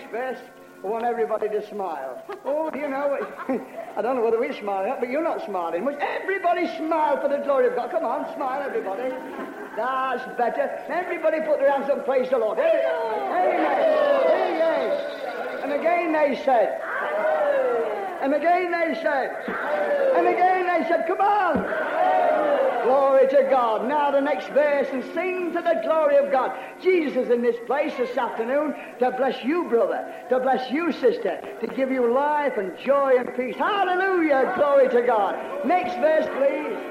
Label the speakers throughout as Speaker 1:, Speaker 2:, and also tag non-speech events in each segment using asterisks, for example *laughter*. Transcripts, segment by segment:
Speaker 1: next verse, I want everybody to smile. Oh, do you know? *laughs* I don't know whether we're smiling, but you're not smiling much. Everybody smile for the glory of God. Come on, smile, everybody. That's better. Everybody put their hands up, and praise the Lord. Amen. Amen. And again they said, and again they said, and again they said, come on. Glory to God. Now the next verse and sing to the glory of God. Jesus is in this place this afternoon to bless you, brother, to bless you, sister, to give you life and joy and peace. Hallelujah. Glory to God. Next verse, please.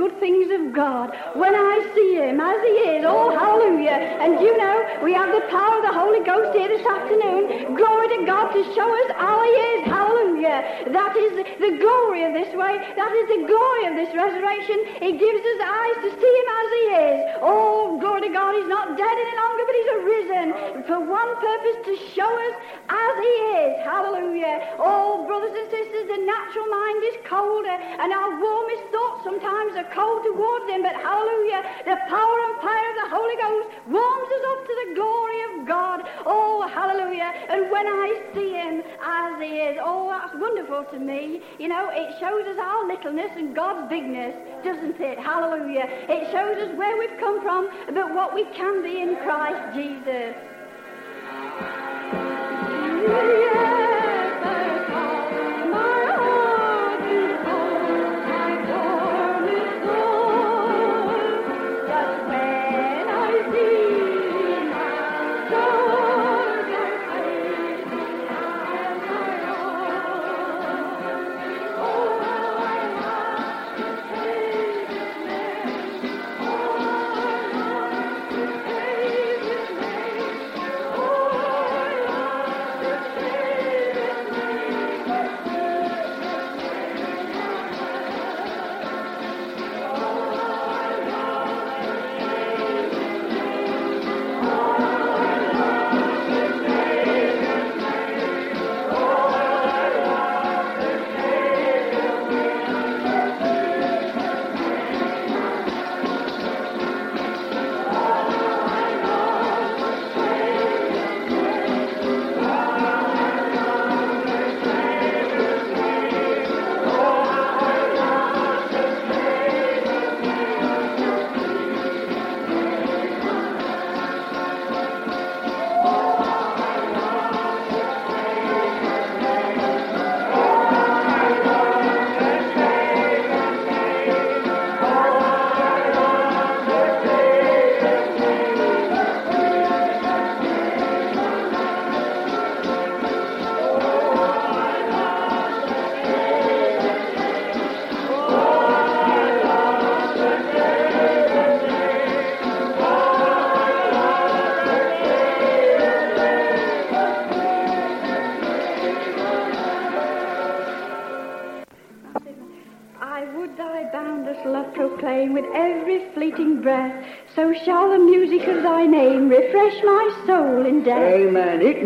Speaker 1: Good things of God. When I see him as he is, oh, hallelujah. And you know, we have the power of the Holy Ghost here this afternoon. Glory to God to show us how he is. Hallelujah. That is the glory of this way. That is the glory of this resurrection. He gives us eyes to see him as he is. Oh, glory to God, he's not dead any longer, but he's arisen for one purpose to show us as he is. Hallelujah. Oh, brothers and sisters, the natural mind is colder, and our warmest thoughts sometimes are cold towards him, but hallelujah, the power and fire of the Holy Ghost warms us up to the glory of God. Oh, hallelujah. And when I see him as he is, oh, that's wonderful to me. You know, it shows us our littleness and God's bigness, doesn't it? Hallelujah. It shows us where we've come from, but what we can be in Christ Jesus. I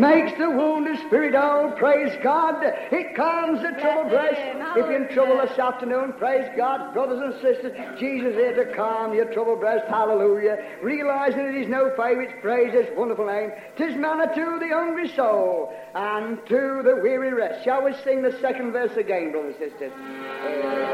Speaker 2: makes the wounded spirit whole. Praise God. It calms the troubled breast. If you're in trouble this afternoon, praise God. Brothers and sisters, Jesus is here to calm your troubled breast. Hallelujah. Realizing it is no favorites, praise His wonderful name. Tis manna to the hungry soul and to the weary rest. Shall we sing the second verse again, brothers and sisters? this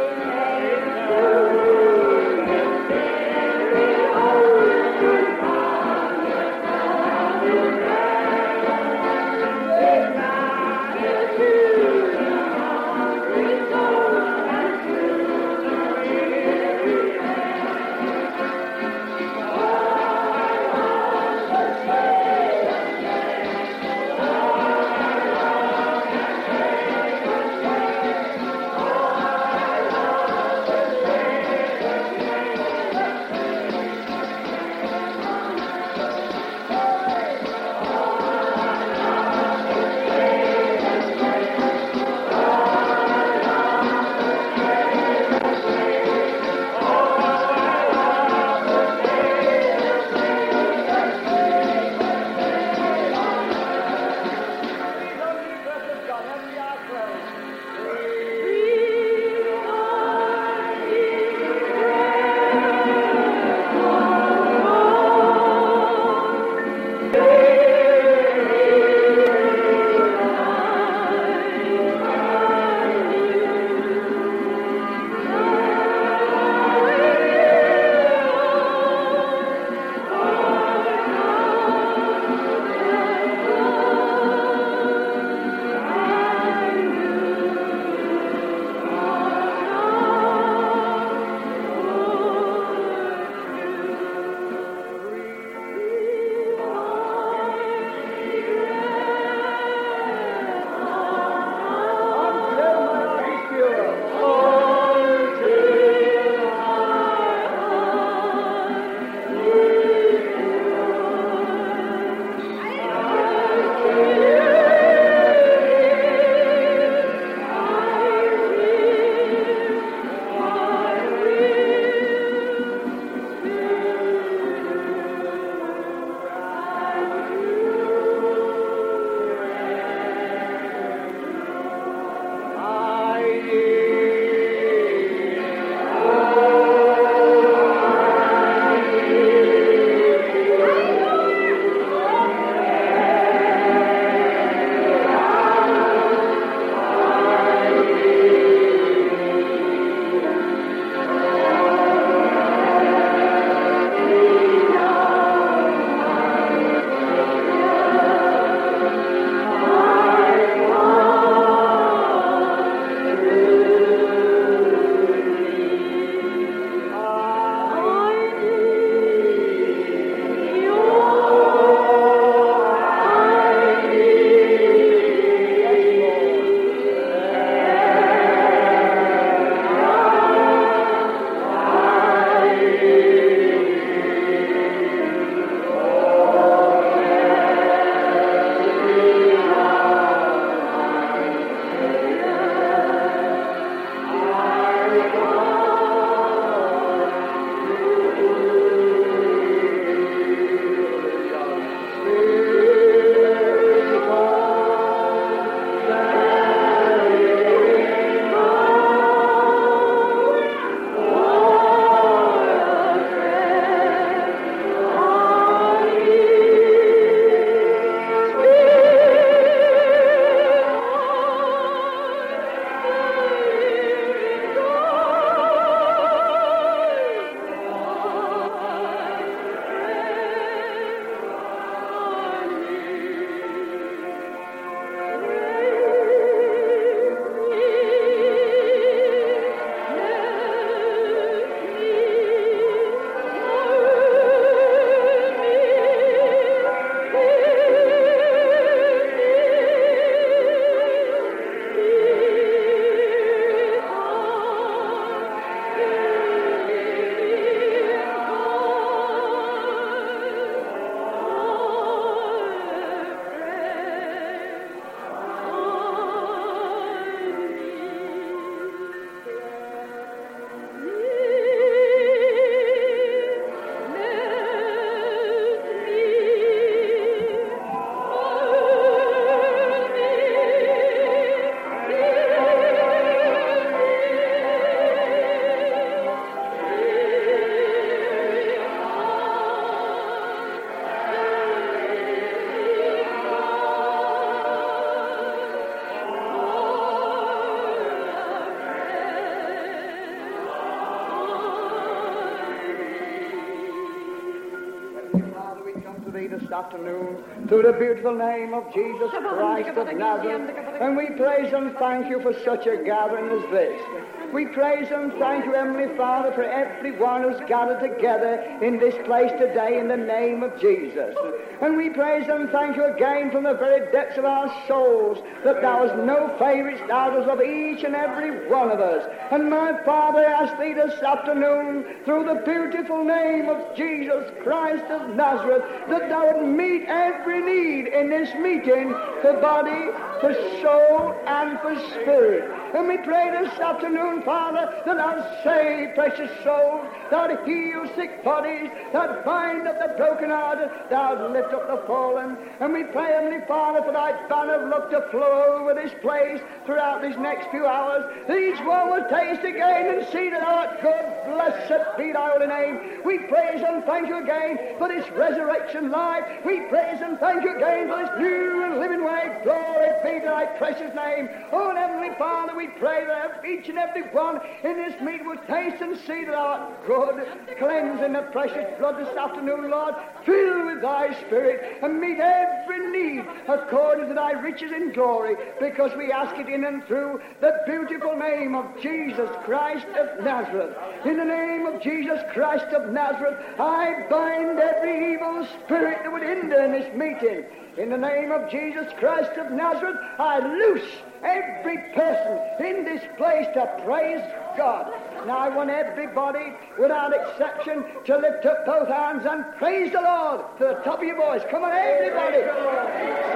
Speaker 2: through the beautiful name of Jesus Christ of Nazareth. And we praise and thank you for such a gathering as this. We praise and thank you, Heavenly Father, for everyone who's gathered together in this place today in the name of Jesus. And we praise and thank you again from the very depths of our souls that thou hast no favourites out of each and every one of us. And my Father, I ask thee this afternoon, through the beautiful name of Jesus Christ of Nazareth, that thou would meet every need in this meeting for body, for soul, and for spirit. And we pray this afternoon, Father, that thou save precious souls, that heal sick bodies, that bind up the broken brokenhearted, thou lift up the fallen. And we pray, Heavenly Father, for thy banner of love to flow over this place throughout these next few hours, that each one will taste again and see that art good. Blessed be thy holy name. We praise and thank you again for this resurrection life. We praise and thank you again for this new and living way. Glory be to thy precious name. Oh, Heavenly Father, we pray that each and every one in this meeting will taste and see that art good. Cleanse in the precious blood this afternoon, Lord. Fill with thy spirit and meet every need according to thy riches in glory, because we ask it in and through the beautiful name of Jesus Christ of Nazareth. In the name of Jesus Christ of Nazareth, I bind every evil spirit that would hinder in this meeting. In the name of Jesus Christ of Nazareth, I loose every person in this place to praise God. Now I want everybody, without exception, to lift up both hands and praise the Lord to the top of your voice. Come on, everybody.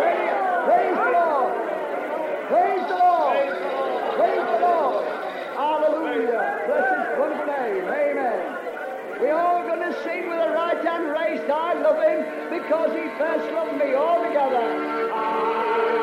Speaker 2: Say it. Praise the Lord. Praise the Lord. Praise the Lord. Hallelujah. Bless his wonderful name. Amen. We're all going to sing with a right hand raised. I love him because he first loved me all together.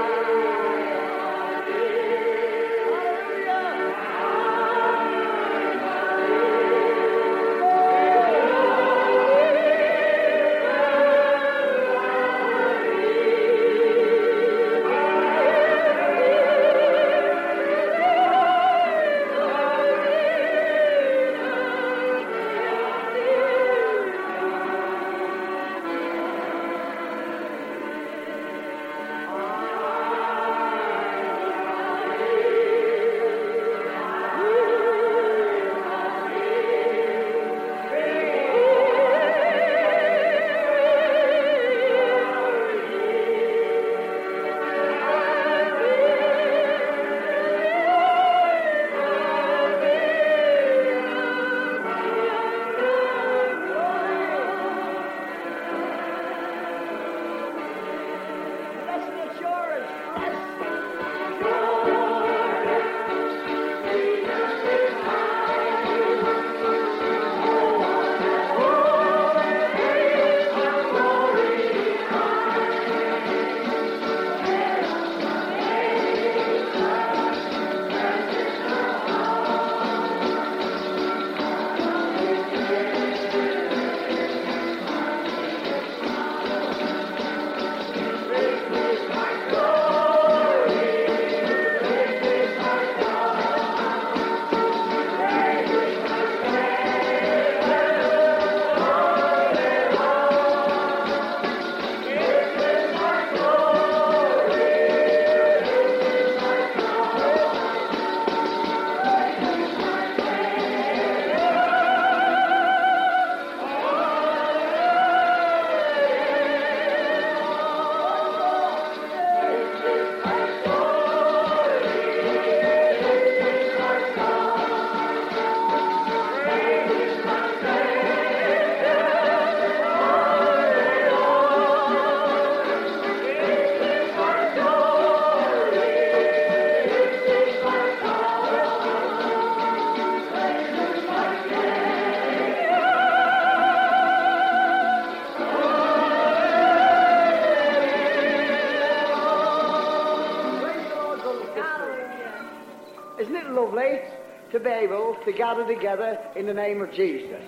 Speaker 2: Together in the name of Jesus?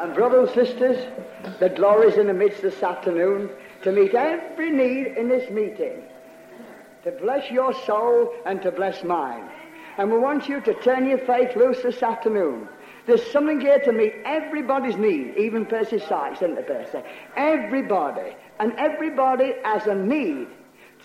Speaker 2: And brothers and sisters, the glory's in the midst this afternoon to meet every need in this meeting. To bless your soul and to bless mine. And we want you to turn your faith loose this afternoon. There's something here to meet everybody's need, even Percy Sykes, isn't Percy? Everybody. And everybody has a need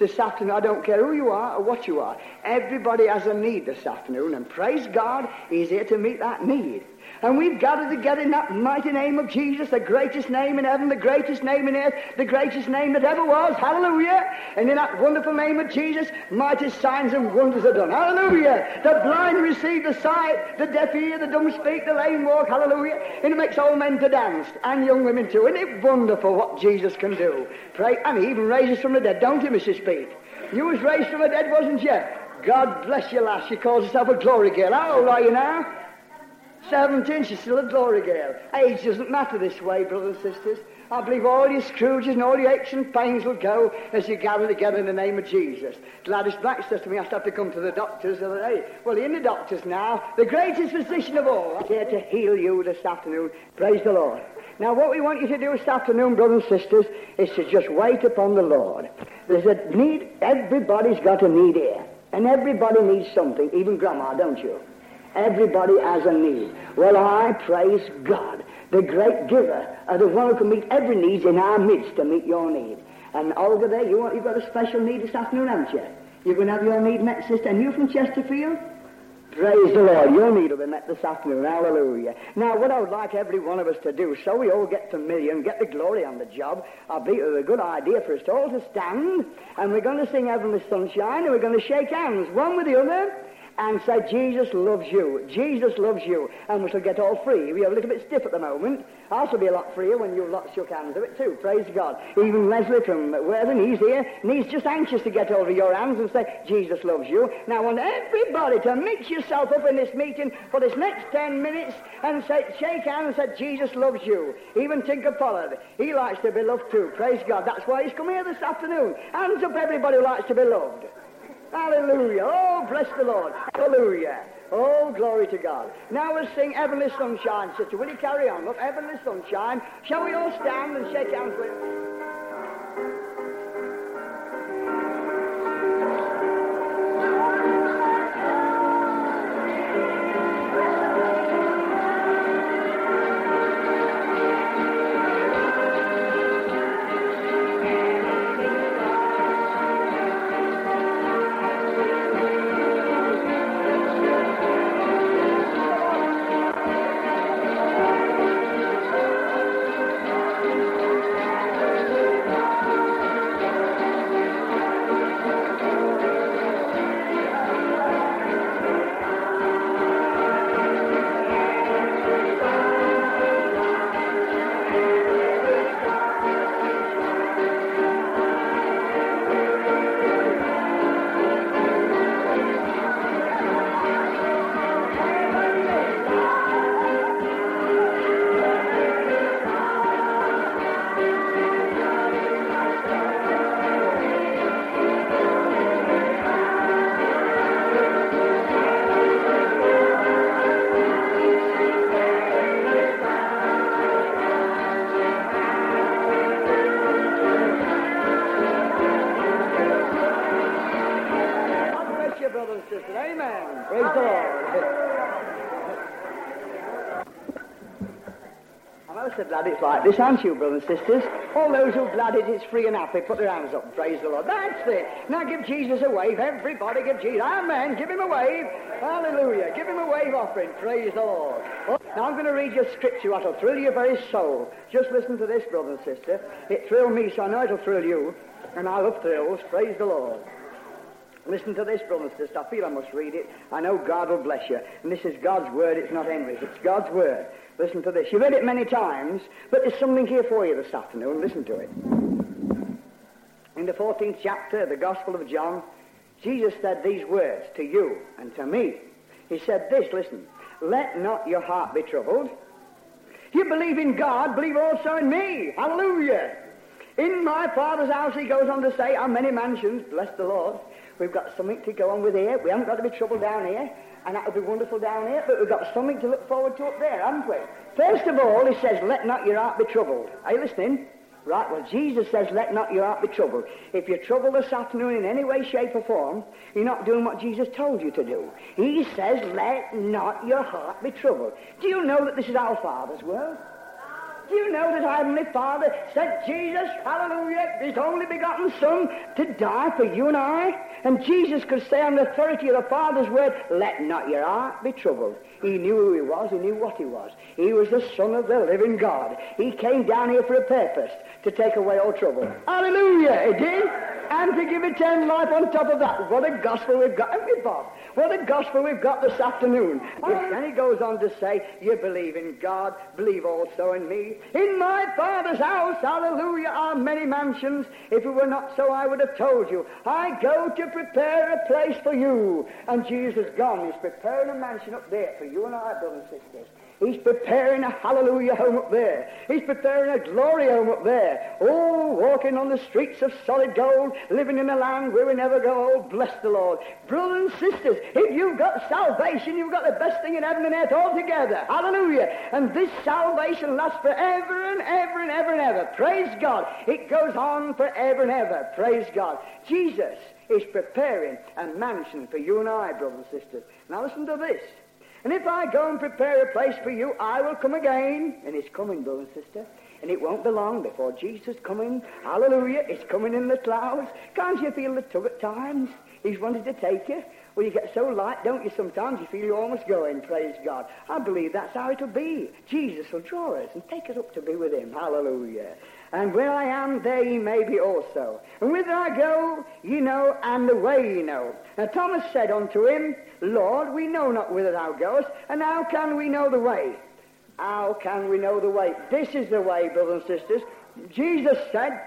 Speaker 2: this afternoon. I don't care who you are or what you are. Everybody has a need this afternoon. And praise God, He's here to meet that need. And we've gathered together in that mighty name of Jesus, the greatest name in heaven, the greatest name in earth, the greatest name that ever was. Hallelujah. And in that wonderful name of Jesus, mighty signs and wonders are done. Hallelujah. The blind receive the sight, the deaf hear, the dumb speak, the lame walk. Hallelujah. And it makes old men to dance and young women too. Isn't it wonderful what Jesus can do? Pray, and he even raises from the dead, don't you, Mrs. Speed? You was raised from the dead, wasn't you? God bless you, lass. She calls herself a glory girl. How old are you now? 17, she's still a glory girl. Age doesn't matter this way, brothers and sisters. I believe all your Scrooges and all your aches and pains will go as you gather together in the name of Jesus. Gladys Black says to me, I have to come to the doctors the other day. Well, in the doctors now. The greatest physician of all. I'm here to heal you this afternoon. Praise the Lord. Now, what we want you to do this afternoon, brothers and sisters, is to just wait upon the Lord. There's a need. Everybody's got a need here. And everybody needs something, even Grandma, don't you? Everybody has a need. Well, I praise God, the great giver, uh, the one who can meet every need in our midst to meet your need. And over there, you want, you've got a special need this afternoon, haven't you? You're going to have your need met, sister. And you from Chesterfield? Praise the Lord. Your need will be met this afternoon. Hallelujah. Now, what I would like every one of us to do, so we all get familiar and get the glory on the job, I believe be a good idea for us all to stand, and we're going to sing Heavenly Sunshine, and we're going to shake hands, one with the other, and say, Jesus loves you. Jesus loves you. And we shall get all free. We're a little bit stiff at the moment. I shall be a lot freer when you lot shook hands of it too. Praise God. Even Leslie from Worthing, he's here, and he's just anxious to get over your hands and say, Jesus loves you. Now I want everybody to mix yourself up in this meeting for this next ten minutes and say, shake hands and say, Jesus loves you. Even Tinker Pollard, he likes to be loved too. Praise God. That's why he's come here this afternoon. Hands up everybody who likes to be loved. Hallelujah. Oh, bless the Lord. Hallelujah. Oh, glory to God. Now we'll sing Heavenly Sunshine, sister. Will you carry on? Look, Heavenly Sunshine. Shall we all stand and shake hands with glad it's like this, aren't you, brothers and sisters? All those who are glad it is free and happy, put their hands up. Praise the Lord. That's it. Now give Jesus a wave. Everybody give Jesus. Amen. Give him a wave. Hallelujah. Give him a wave offering. Praise the Lord. Now I'm going to read you a scripture that'll thrill your very soul. Just listen to this, brother and sister. It thrilled me, so I know it'll thrill you. And I love thrills. Praise the Lord. Listen to this, brother and sister. I feel I must read it. I know God will bless you. And this is God's word. It's not Henry's. It's God's word. Listen to this. You've read it many times, but there's something here for you this afternoon. Listen to it. In the 14th chapter of the Gospel of John, Jesus said these words to you and to me. He said this, listen, let not your heart be troubled. You believe in God, believe also in me. Hallelujah. In my Father's house, he goes on to say, are many mansions, bless the Lord. We've got something to go on with here. We haven't got to be troubled down here and that'll be wonderful down here, but we've got something to look forward to up there, haven't we? First of all, he says, let not your heart be troubled. Are you listening? Right, well, Jesus says, let not your heart be troubled. If you're troubled this afternoon in any way, shape, or form, you're not doing what Jesus told you to do. He says, let not your heart be troubled. Do you know that this is our Father's world? You know that Heavenly Father sent Jesus, hallelujah, His only begotten Son, to die for you and I? And Jesus could say on the authority of the Father's word, let not your heart be troubled. He knew who he was, he knew what he was. He was the Son of the living God. He came down here for a purpose, to take away all trouble. Hallelujah, he did. And to give eternal life on top of that. What a gospel we've got, haven't we, Bob? What a gospel we've got this afternoon. Then he goes on to say, You believe in God, believe also in me. In my Father's house, hallelujah, are many mansions. If it were not so, I would have told you. I go to prepare a place for you. And Jesus gone. He's preparing a mansion up there for you and I, brothers and sisters. He's preparing a hallelujah home up there. He's preparing a glory home up there. Oh, walking on the streets of solid gold, living in a land where we never go old. Bless the Lord. Brothers and sisters, if you've got salvation, you've got the best thing in heaven and earth altogether. Hallelujah. And this salvation lasts forever and ever and ever and ever. Praise God. It goes on forever and ever. Praise God. Jesus is preparing a mansion for you and I, brothers and sisters. Now listen to this. And if I go and prepare a place for you, I will come again. And it's coming, brother and sister. And it won't be long before Jesus coming. Hallelujah. It's coming in the clouds. Can't you feel the tug at times? He's wanted to take you. Well, you get so light, don't you? Sometimes you feel you're almost going, praise God. I believe that's how it'll be. Jesus will draw us and take us up to be with Him. Hallelujah. And where I am, there ye may be also. And whither I go, ye know, and the way ye know. Now Thomas said unto him, Lord, we know not whither thou goest, and how can we know the way? How can we know the way? This is the way, brothers and sisters. Jesus said,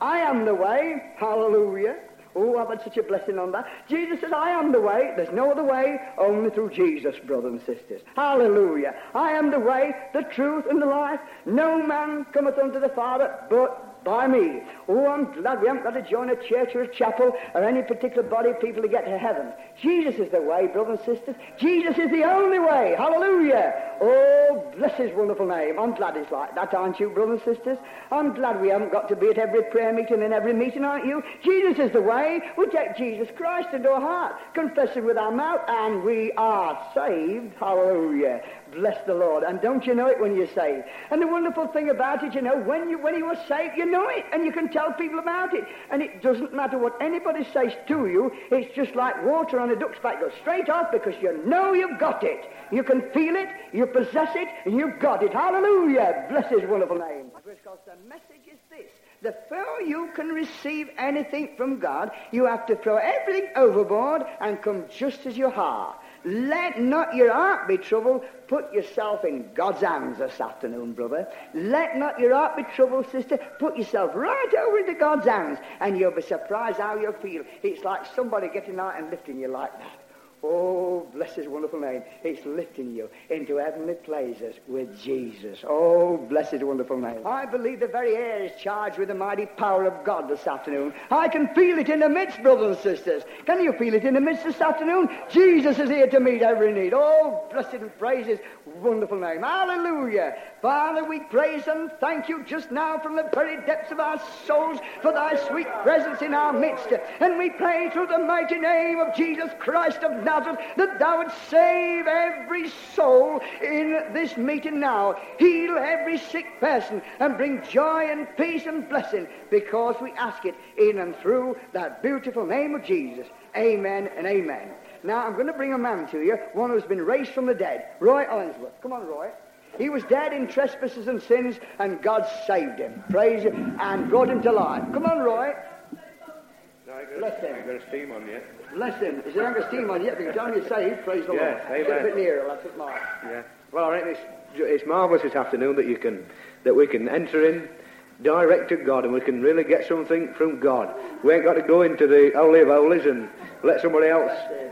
Speaker 2: I am the way. Hallelujah. Oh, I've had such a blessing on that. Jesus says, I am the way. There's no other way, only through Jesus, brothers and sisters. Hallelujah. I am the way, the truth, and the life. No man cometh unto the Father but by me. Oh, I'm glad we haven't got to join a church or a chapel or any particular body of people to get to heaven. Jesus is the way, brothers and sisters. Jesus is the only way. Hallelujah. Oh, bless his wonderful name. I'm glad it's like that, aren't you, brothers and sisters? I'm glad we haven't got to be at every prayer meeting and every meeting, aren't you? Jesus is the way. We take Jesus Christ into our heart, confess it with our mouth, and we are saved. Hallelujah. Bless the Lord. And don't you know it when you're saved? And the wonderful thing about it, you know, when you when you were saved, you know it, and you can tell people about it. And it doesn't matter what anybody says to you. It's just like water on a duck's back. Goes straight off because you know you've got it. You can feel it, you possess it, and you've got it. Hallelujah. Bless his wonderful name. Because the message is this. The Before you can receive anything from God, you have to throw everything overboard and come just as you are. Let not your heart be troubled. Put yourself in God's hands this afternoon, brother. Let not your heart be troubled, sister. Put yourself right over into God's hands, and you'll be surprised how you'll feel. It's like somebody getting out and lifting you like that. Oh, bless his wonderful name. He's lifting you into heavenly places with Jesus. Oh, bless his wonderful name. I believe the very air is charged with the mighty power of God this afternoon. I can feel it in the midst, brothers and sisters. Can you feel it in the midst this afternoon? Jesus is here to meet every need. Oh, blessed and praise his wonderful name. Hallelujah. Father, we praise and thank you just now from the very depths of our souls for thy sweet presence in our midst. And we pray through the mighty name of Jesus Christ of Nazareth Nazareth, that thou would save every soul in this meeting now. Heal every sick person and bring joy and peace and blessing because we ask it in and through that beautiful name of Jesus. Amen and amen. Now I'm going to bring a man to you, one who's been raised from the dead, Roy Ollinsworth. Come on, Roy. He was dead in trespasses and sins, and God saved him. Praise him, and brought him to life. Come on, Roy.
Speaker 3: No, I got,
Speaker 2: Bless him.
Speaker 3: I got a steam on yet.
Speaker 2: Bless him. Is there any steam on yet? You saved. Praise the
Speaker 3: Yes,
Speaker 2: Lord.
Speaker 3: amen.
Speaker 2: Get a bit nearer. That's it, Mark.
Speaker 3: Yeah. Well, I reckon it's, it's marvellous this afternoon that you can that we can enter in direct to God and we can really get something from God. We ain't got to go into the holy of holies and let somebody else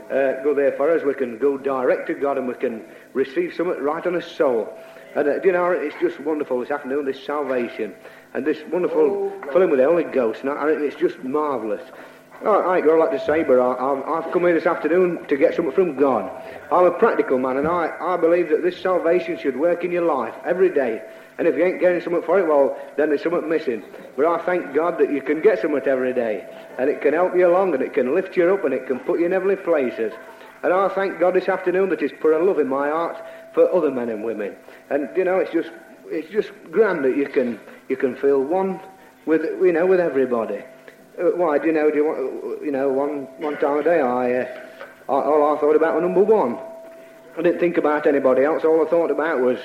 Speaker 3: uh, go there for us. We can go direct to God and we can receive something right on a soul. And uh, you know, it's just wonderful this afternoon, this salvation and this wonderful filling with the Holy Ghost. And I, I it's just marvellous. I ain't got a lot to say, but I, I've, I've come here this afternoon to get something from God. I'm a practical man, and I, I believe that this salvation should work in your life every day. And if you ain't getting something for it, well, then there's something missing. But I thank God that you can get something every day, and it can help you along, and it can lift you up, and it can put you in heavenly places. And I thank God this afternoon that He's put a love in my heart for other men and women. And, you know, it's just it's just grand that you can you can feel one with you know with everybody. Uh, why do you know? Do you want you know one one time a day I, uh, I all I thought about was number one. I didn't think about anybody else. All I thought about was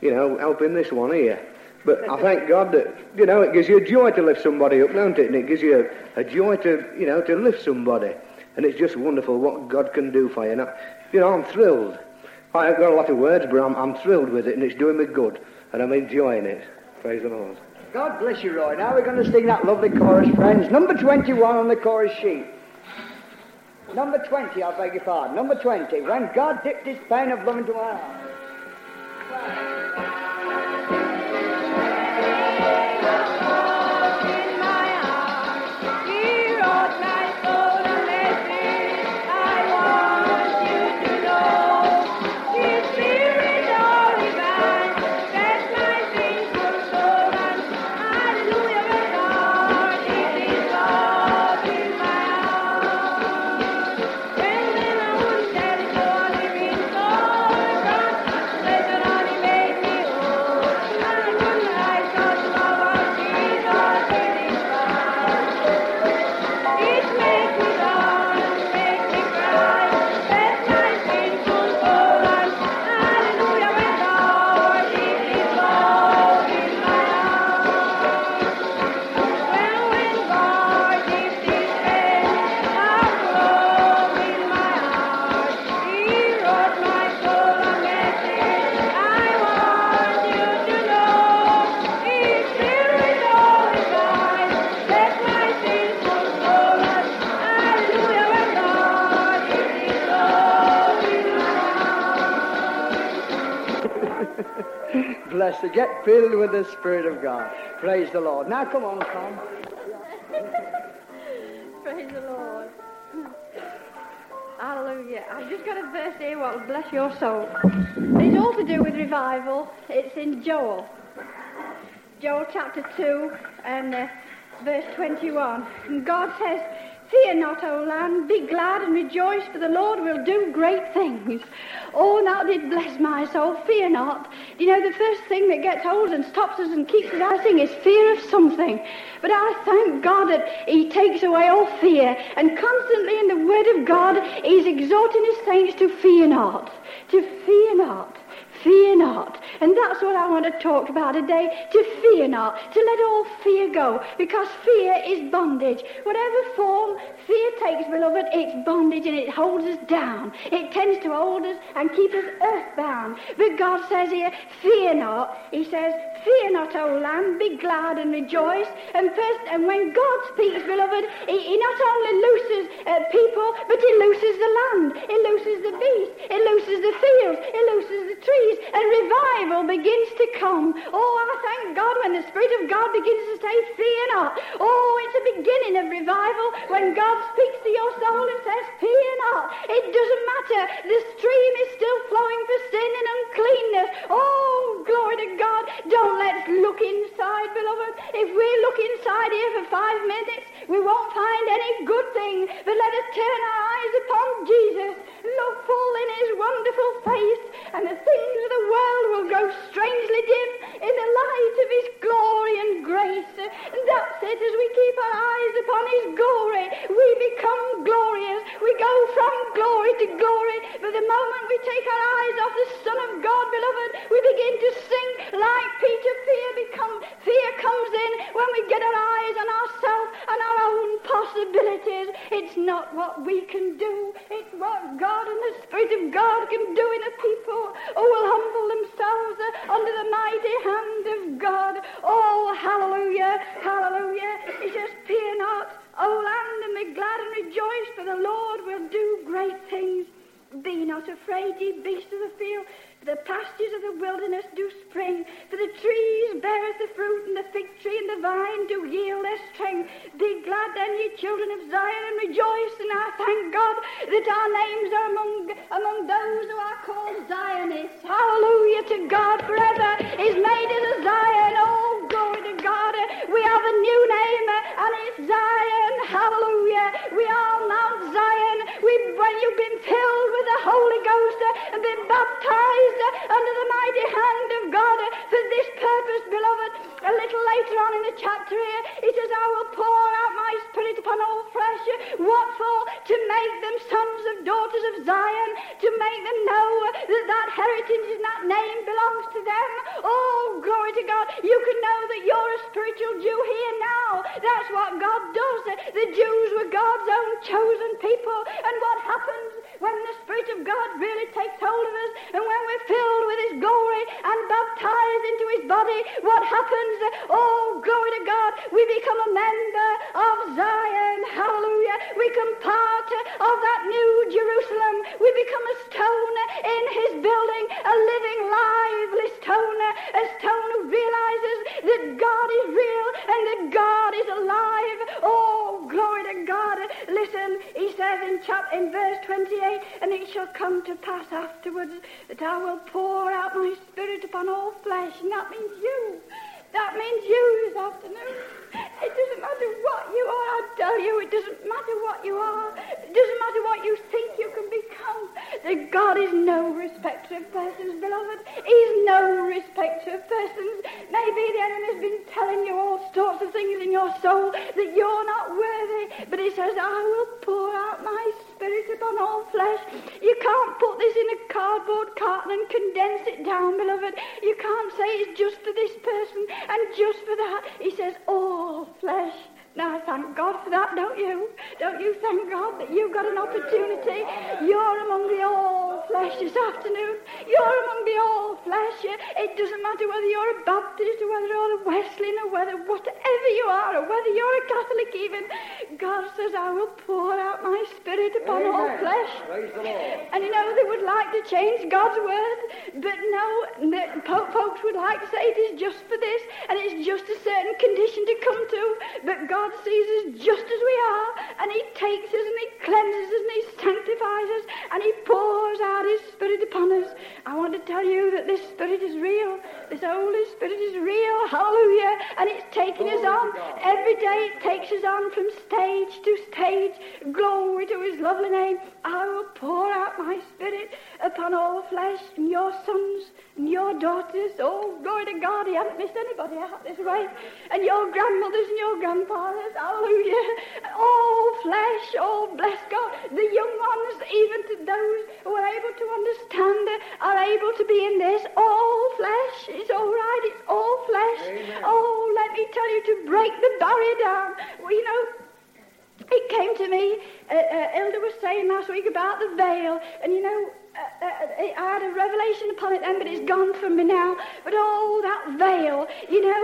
Speaker 3: you know helping this one here. But I *laughs* thank God that you know it gives you a joy to lift somebody up, don't it? And it gives you a, a joy to you know to lift somebody. And it's just wonderful what God can do for you. And I, you know I'm thrilled. I haven't got a lot of words, but I'm, I'm thrilled with it, and it's doing me good, and I'm enjoying it. Praise the Lord.
Speaker 4: God bless you, Roy. Now we're going to sing that lovely chorus, friends. Number 21 on the chorus sheet. Number 20, I beg your pardon. Number 20. When God dipped his pen of love into my heart. You. Get filled with the Spirit of God. Praise the Lord. Now come on, Tom. *laughs*
Speaker 1: Praise the Lord. Hallelujah. I've just got a verse here what will bless your soul. It's all to do with revival. It's in Joel. Joel chapter 2 and uh, verse 21. And God says, Fear not, O land, be glad and rejoice, for the Lord will do great things. Oh, now did bless my soul. Fear not. You know, the first thing that gets hold and stops us and keeps us asking is fear of something. But I thank God that He takes away all fear. And constantly in the Word of God, He's exhorting His saints to fear not. To fear not. Fear not. And that's what I want to talk about today. To fear not. To let all fear go. Because fear is bondage. Whatever form fear takes, beloved, it's bondage and it holds us down. It tends to hold us and keep us earthbound. But God says here, fear not. He says, fear not, O lamb, be glad and rejoice. And first, and when God speaks, beloved, he, he not only looses uh, people, but he looses the land. He looses the beast. He looses the fields. He looses the trees and revival begins to come. Oh, I thank God when the Spirit of God begins to say, Fear not. Oh, it's a beginning of revival when God speaks to your soul and says, Fear not. It doesn't matter. The stream is still flowing for sin and uncleanness. Oh, glory to God. Don't let's look inside, beloved. If we look inside here for five minutes, we won't find any good thing. But let us turn our eyes upon Jesus, look full in his wonderful face, and the things of the world will grow strangely dim in the light of his glory and grace. And that's it, as we keep our eyes upon his glory, we become glorious. We go from glory to glory. But the moment we take our eyes off the Son of God, beloved, we begin to sink like Peter. Fear become fear comes in when we get our eyes on ourselves and our own possibilities. It's not what we can do. It's what God and the Spirit of God can do in a people who will humble themselves under the mighty hand of God. Oh, hallelujah, hallelujah. He says, Fear not, O land, and be glad and rejoice, for the Lord will do great things. Be not afraid, ye beasts of the field, the pastures of the wilderness do spring, for the trees beareth the fruit, and the fig tree and the vine do yield their strength. Be glad then, ye children of Zion, and rejoice, and I thank God that our names are among, among those who are called Zionists. Hallelujah to God forever He's made as a Zion. Oh, glory to God. We have a new name, and it's Zion. Hallelujah. We are Mount Zion. We, when you've been filled with the Holy Ghost and been baptized under the mighty hand of God for this purpose, beloved. A little later on in the chapter here, it says, I will pour out my spirit upon all flesh. What for? To make them sons of daughters of Zion, to make them know that that heritage and that name belongs to them. Oh, glory to God. You can know that you're a spiritual Jew here now. That's what God does. The Jews were God's own chosen people. And what happened? When the Spirit of God really takes hold of us and when we're filled with His glory and baptized into His body, what happens? Oh, glory to God. We become a member of Zion. Hallelujah. We become part of that new Jerusalem. We become a stone in His building, a living, lively stone, a stone who realizes that God is real and that God is alive. Oh, glory to God. Listen, he says in, chapter, in verse 28, and it shall come to pass afterwards that I will pour out my spirit upon all flesh. And that means you. That means you this afternoon. It doesn't matter what you are, I tell you. It doesn't matter what you are. It doesn't matter what you think you can become. God is no respecter of persons, beloved. He's no respecter of persons. Maybe the enemy's been telling you all sorts of things in your soul that you're not worthy. But he says, I will pour out my spirit upon all flesh. You can't put this in a cardboard carton and condense it down, beloved. You can't say it's just for this person and just for that. He says, all flesh. Now, thank God for that, don't you? Don't you thank God that you've got an opportunity? You're among the all flesh this afternoon. You're among the all flesh. It doesn't matter whether you're a Baptist or whether you're a Wesleyan or whether whatever you are or whether you're a Catholic even. God says, I will pour out my spirit upon
Speaker 2: Amen.
Speaker 1: all flesh.
Speaker 2: Praise the Lord.
Speaker 1: And you know, they would like to change God's word, but no, the folks would like to say it is just for this, and it's just a certain condition to come to. But God sees us just as we are, and He takes us and He cleanses us and He sanctifies us, and He pours out His Spirit upon us. I want to tell you that this Spirit is real. This Holy Spirit is real. Hallelujah. And it's taking us on. Every day it takes us on from stage to stage. Glory to His lovely name. I will pour out my Spirit upon all flesh, and your sons and your daughters. Oh, glory to God. He hasn't missed anybody out this way. And your grandmothers and your grandfathers. Hallelujah. All flesh. Oh, bless God. The young ones, even to those who are able to understand, are able to be in this. All flesh. It's all right. It's all flesh.
Speaker 2: Amen.
Speaker 1: Oh, let me tell you to break the barrier down. Well, you know, it came to me, uh, uh, Elder was saying last week about the veil, and you know, uh, uh, I had a revelation upon it then, but it's gone from me now. But oh, that veil, you know,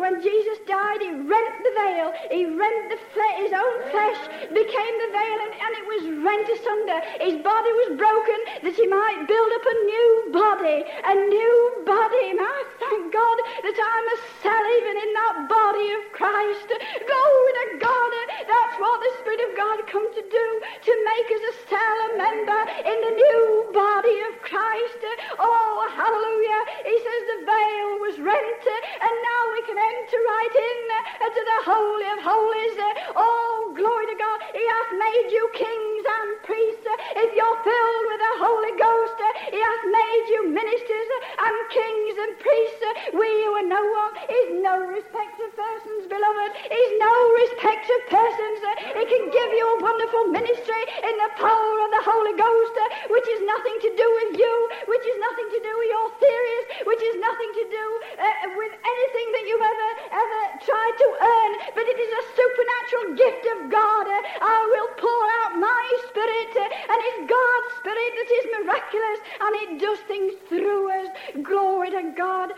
Speaker 1: when Jesus died, he rent the veil. He rent the fle- his own flesh became the veil, and, and it was rent asunder. His body was broken that he might build up a new body, a new body. And I thank God that I'm a cell even in that body of Christ. Glory to God. That's what the Spirit of God come to do, to make us a cell, a member in the new body of Christ. Oh, hallelujah. He says the veil was rent, and now we can enter right in to the Holy of Holies. Oh, glory to God. He hath made you kings and priests. If you're filled with the Holy Ghost, He hath made you ministers and kings and priests. We who are no one is no respect of persons, beloved. He's no respect of persons. He can give you a wonderful ministry in the power of the Holy Ghost, which is nothing to do with you, which is nothing to do with your theories, which is nothing to do uh, with anything that you've ever ever tried to earn, but it is a supernatural gift of God. Uh, I will pour out my spirit, uh, and it's God's spirit that is miraculous, and it does things through us. Glory to God.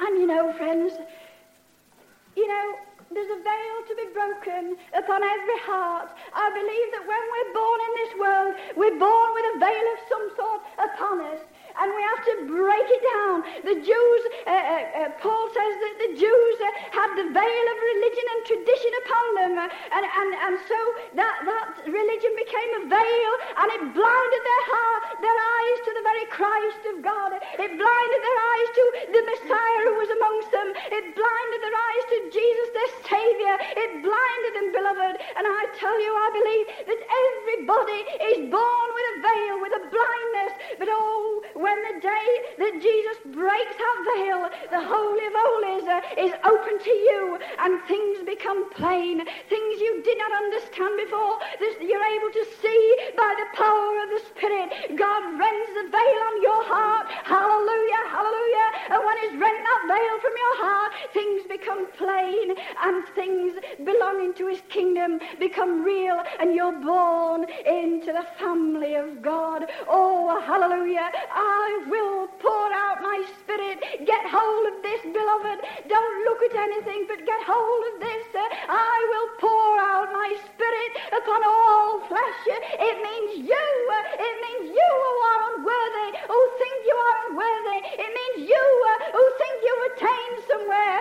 Speaker 1: And you know, friends, you know, there's a veil to be broken upon every heart. I believe that when we're born in this world, we're born with a veil of some sort upon us. And we have to break it down. The Jews, uh, uh, uh, Paul says that the Jews uh, had the veil of religion and tradition upon them. uh, and, and, and so that, that religion became a veil and it blinded their heart, their eyes to the very Christ of God. It blinded their eyes to the Messiah who was amongst them. It blinded their eyes to Jesus, their Savior. It blinded them, beloved. And I tell you, I believe that everybody is born with a veil, with a blindness. But oh, when the day that Jesus breaks that veil, the Holy of Holies uh, is open to you and things become plain. Things you did not understand before, that you're able to see by the power of the Spirit. God rends the veil on your heart. Hallelujah, hallelujah. And when He's rent that veil from your heart, things become plain and things belonging to His kingdom become real and you're born into the family of God. Oh, hallelujah. I will pour out my spirit. Get hold of this, beloved. Don't look at anything, but get hold of this. I will pour out my spirit upon all flesh. It means you. Uh, it means you who are unworthy, who think you are unworthy. It means you uh, who think you've attained somewhere.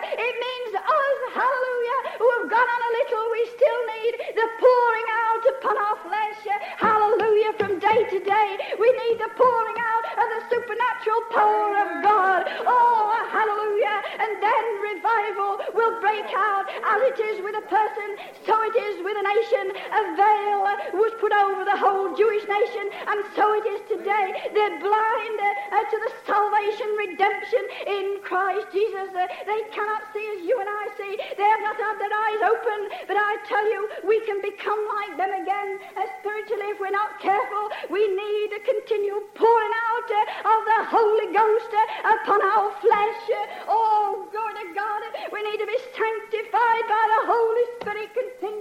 Speaker 1: Break out. As it is with a person, so it is with a nation. A veil was put over the whole Jewish nation, and so it is today. They're blind uh, to the salvation, redemption in Christ Jesus. Uh, they cannot see as you and I see. They have not had their eyes open, but I tell you, we can become like them again uh, spiritually if we're not careful. We need a continual pouring out uh, of the Holy Ghost uh, upon our flesh. Oh, glory to God. We need to be sanctified by the Holy Spirit continually.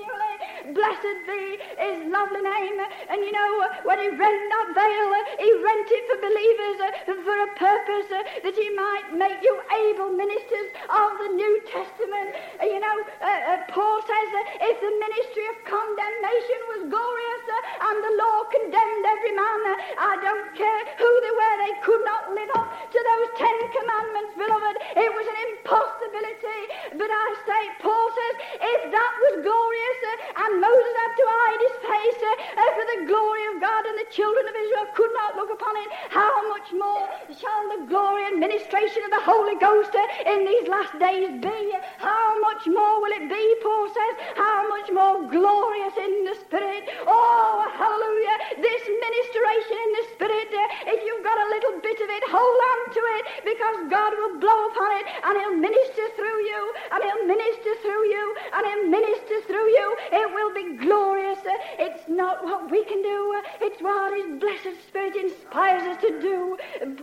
Speaker 1: Blessed be his lovely name. And you know, when he rent that veil, he rent it for believers for a purpose that he might make you able ministers of the New Testament. You know, uh, uh, Paul says if the ministry of condemnation was glorious and the law condemned every man, I don't care who they were, they could not live up to those Ten Commandments, beloved. It was an impossibility. But I say, Paul says, if that was glorious uh, and Moses had to hide his face uh, for the glory of God and the children of Israel could not look upon it, how much more shall the glory and ministration of the Holy Ghost uh, in these last days be? How much more will it be, Paul says, how much more glorious in the Spirit? Oh, hallelujah. This ministration in the Spirit, if you've got a little bit of it, hold on to it because God will blow upon it and He'll minister through you and He'll minister through you and He'll minister through you. It will be glorious. It's not what we can do, it's what His blessed Spirit inspires us to do.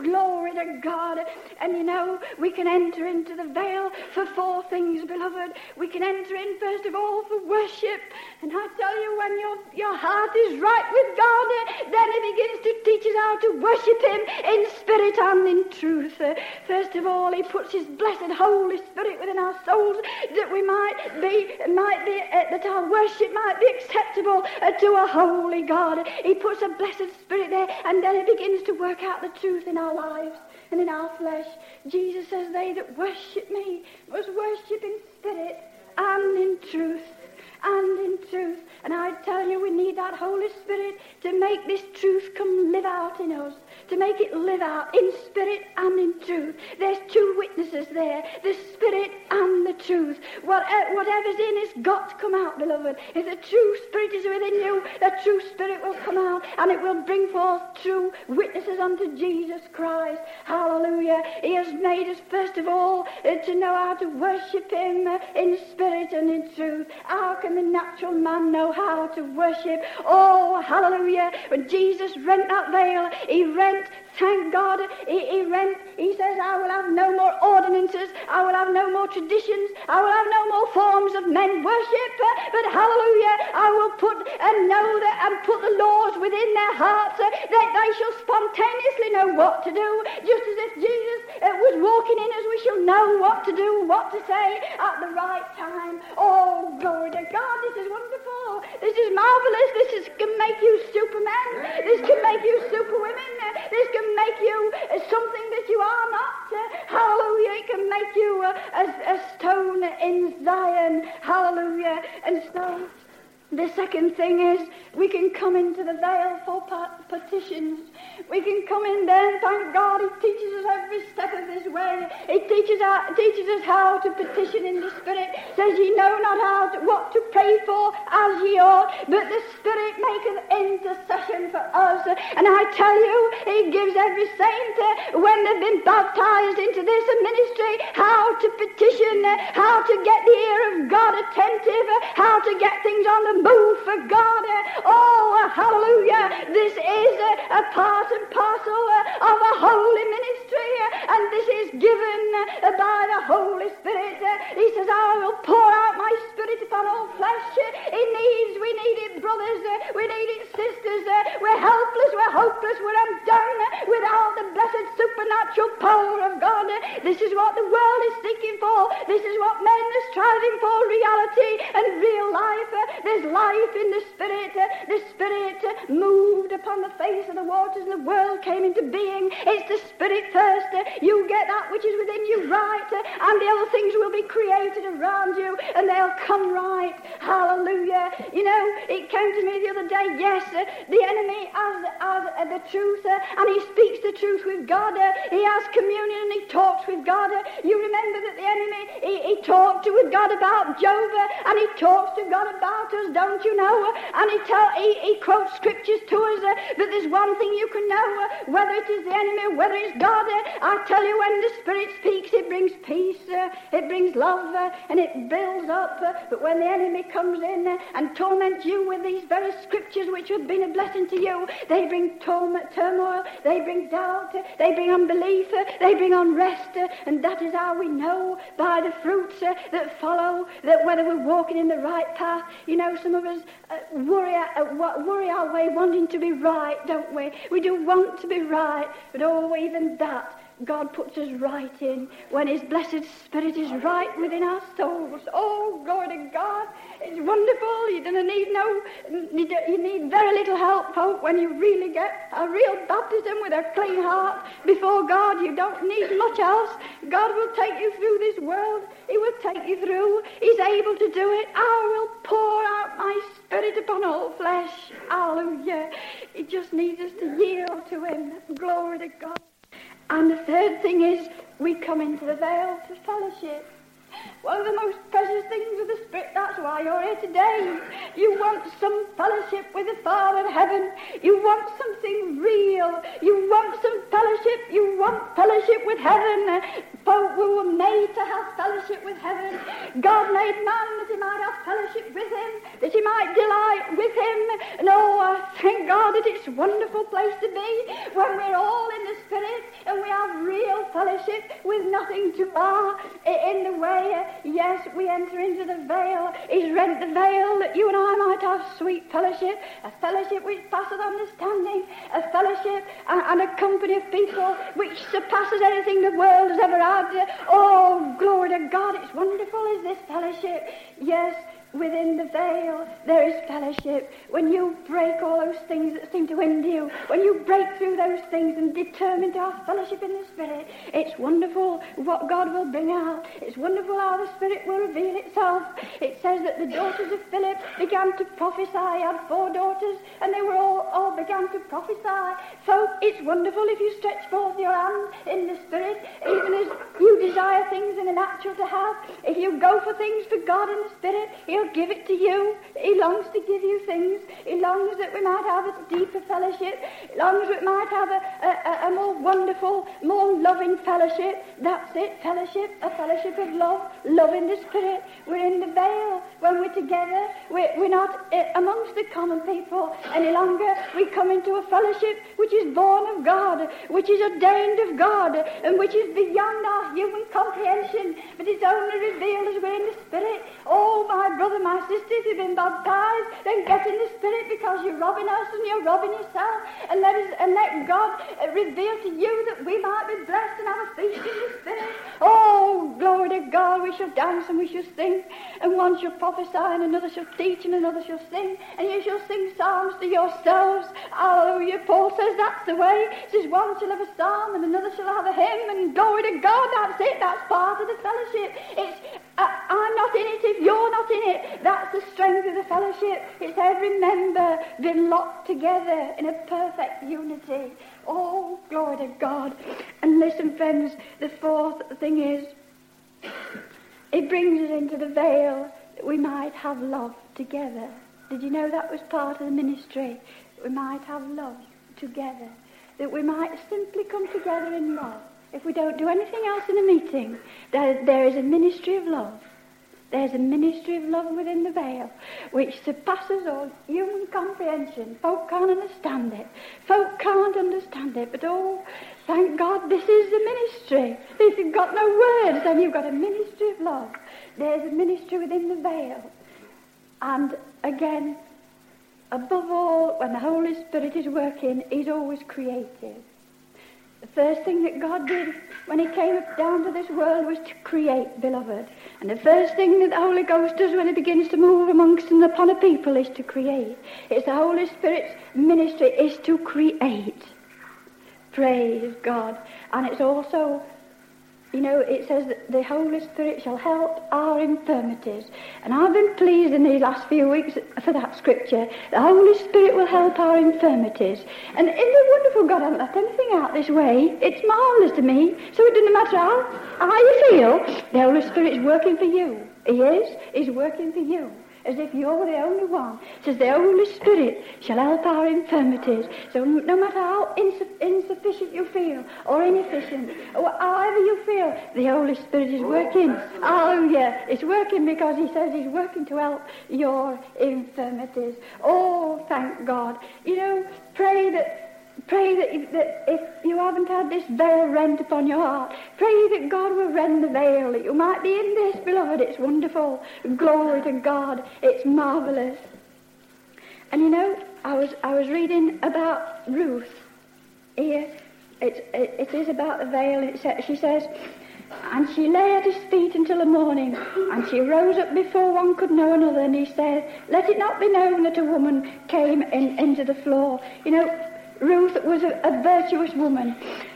Speaker 1: Glory to God. And you know, we can enter into the veil for four things, beloved. We can enter in, first of all, for worship. And I tell you, when your, your heart is right with God, then He begins to teach us how to worship Him in spirit and in truth. First of all, He puts His blessed Holy Spirit within our souls that we might be, might be, uh, that our worship might be acceptable to a holy God. He puts a blessed Spirit there, and then He begins to work out the truth in our lives and in our flesh. Jesus says, They that worship me must worship in spirit and in truth and in truth. And I tell you, we need that Holy Spirit to make this truth come live out in us, to make it live out in spirit and in truth. There's two witnesses there, the spirit and the truth. Uh, whatever's in has got to come out, beloved. If the true spirit is within you, the true spirit will come out and it will bring forth true witnesses unto Jesus Christ. Hallelujah. He has made us, first of all, uh, to know how to worship Him in spirit and in truth. How can the natural man know how to worship? Oh, hallelujah. When Jesus rent that veil, He rent different Thank God he, he, rent, he says, I will have no more ordinances, I will have no more traditions, I will have no more forms of men worship, but hallelujah, I will put and know that and put the laws within their hearts uh, that they shall spontaneously know what to do, just as if Jesus uh, was walking in us, we shall know what to do, what to say at the right time. Oh, glory to God, this is wonderful. This is marvelous. This is, can make you supermen. This can make you superwomen. This can make you uh, something that you are not. Uh, hallelujah. It can make you a, a, a stone in Zion. Hallelujah. And so the second thing is we can come into the veil for petitions. We can come in there and thank God He teaches us every step of His way. He teaches, our, teaches us how to petition in the Spirit. Says ye know not how to, what to pray for as ye ought, but the Spirit maketh intercession for us. And I tell you, He gives every saint, uh, when they've been baptized into this ministry, how to petition, uh, how to get the ear of God attentive, uh, how to get things on the move for God. Oh, hallelujah. This is a, part and parcel of a holy ministry, and this is given by the Holy Spirit. He says, I will pour out my spirit upon all flesh. It needs, we need it, brothers, we need it, sisters. We're helpless, we're hopeless, we're undone without the blessed supernatural power of God. This is what the world is seeking for. This is what men are striving for, reality and real life. There's life in the Spirit. The Spirit moved upon the face of the waters and the world came into being. It's the Spirit first. You get that which is within you right, and the other things will be created around you, and they'll come right. Hallelujah. You know, it came to me the other day, yes, the enemy has, has uh, the truth, uh, and he speaks the truth with God. uh, He has communion and he talks with God. You remember that the enemy, he, he talked with God about Job, and he talks to God about us, don't you know? Uh, And he, tell, he, he quotes scriptures to us, uh, but there's one thing you can know, uh, whether it is the enemy whether it's God. uh, I tell you, when the Spirit speaks, it brings peace, uh, it brings love, uh, and it builds up. But when the enemy comes in and torments you with these very scriptures which have been a blessing to you, they bring torm- turmoil, they bring doubt, they bring unbelief, they bring unrest, and that is how we know by the fruits that follow that whether we're walking in the right path. You know, some of us uh, worry, uh, worry our way wanting to be right, don't we? We do want to be right, but oh, even that God puts us right in when His blessed Spirit is right within our souls. Oh, glory to God. It's wonderful. You don't need no, you need very little help, folk, when you really get a real baptism with a clean heart before God. You don't need much else. God will take you through this world. He will take you through. He's able to do it. I will pour out my Spirit upon all flesh. Hallelujah. He just needs us to yield to Him. Glory to God. And the third thing is we come into the veil for fellowship. One of the most precious things of the Spirit, that's why you're here today. You want some fellowship with the Father in heaven. You want something real. You want some fellowship. You want fellowship with heaven. Folk we were made to have fellowship with heaven. God made man that he might have fellowship with him, that he might delight with him. And oh, thank God that it's a wonderful place to be when we're all in the Spirit and we have real fellowship with nothing to bar in the way. Yes, we enter into the veil. He's rent the veil that you and I might have sweet fellowship, a fellowship which passes understanding, a fellowship and, and a company of people which surpasses anything the world has ever had. Oh, glory to God, it's wonderful is this fellowship. Yes, within the veil there is fellowship. When you break all those things that seem to hinder you, when you break through those things and determine to have fellowship in the Spirit, it's wonderful what God will bring out. It's wonderful how the Spirit will reveal itself. It says that the daughters of Philip began to prophesy. He had four daughters, and they were all, all began to prophesy. So it's wonderful if you stretch forth your hand in the Spirit, even as you desire things in the natural to have. If you go for things for God in the Spirit, He'll give it to you. He longs to give you things. He longs that we might have a deeper fellowship. He longs that we might have a, a, a more wonderful, more loving fellowship. That's it, fellowship, a fellowship of love, love in the Spirit. We're in the veil when we're together. We're, we're not uh, amongst the common people any longer. We come into a fellowship which is born of God, which is ordained of God, and which is beyond our human comprehension, but it's only revealed as we're in the Spirit. Oh, my brother, my sister, if you've been baptized, then get in the Spirit because you're robbing us and you're robbing yourself, and let us and let God uh, reveal to you that we might be blessed and have a feast in the Spirit. Oh, glory to God, we shall dance and we shall sing, and one shall prophesy, and another shall teach, and another shall sing, and you shall sing psalms to yourselves. Hallelujah. Paul says that's the way. He says one shall have a psalm, and another shall have a hymn, and glory to God, that's it. That's part of the fellowship. It's Uh, I'm not in it if you're not in it. That's the strength of the fellowship. It's every member been locked together in a perfect unity. Oh, glory to God. And listen, friends, the fourth thing is it brings us into the veil that we might have love together. Did you know that was part of the ministry? We might have love together. That we might simply come together in love. If we don't do anything else in a meeting, there, there is a ministry of love. There's a ministry of love within the veil which surpasses all human comprehension. Folk can't understand it. Folk can't understand it. But oh, thank God this is the ministry. If you've got no words, then you've got a ministry of love. There's a ministry within the veil. And again, above all, when the Holy Spirit is working, He's always creative. The first thing that God did when He came down to this world was to create, beloved. And the first thing that the Holy Ghost does when He begins to move amongst and upon a people is to create. It's the Holy Spirit's ministry is to create. Praise God. And it's also you know, it says that the Holy Spirit shall help our infirmities. And I've been pleased in these last few weeks for that scripture. The Holy Spirit will help our infirmities. And in the wonderful God hasn't left anything out this way. It's marvellous to me. So it doesn't matter how, how you feel. The Holy Spirit's working for you. He is. He's working for you as if you're the only one. Says the Holy Spirit shall help our infirmities. So no matter how insu- insufficient you feel or inefficient or however you feel, the Holy Spirit is working. Oh yeah, it's working because He says He's working to help your infirmities. Oh, thank God. You know, pray that Pray that if, that if, you haven't had this veil rent upon your heart, pray that God will rend the veil, that you might be in this, beloved. It's wonderful. Glory to God. It's marvelous. And you know, I was, I was reading about Ruth here. It's, it, it is about the veil. It sa- she says, and she lay at his feet until the morning, and she rose up before one could know another, and he said, Let it not be known that a woman came in, into the floor. You know, Ruth was a, a virtuous woman.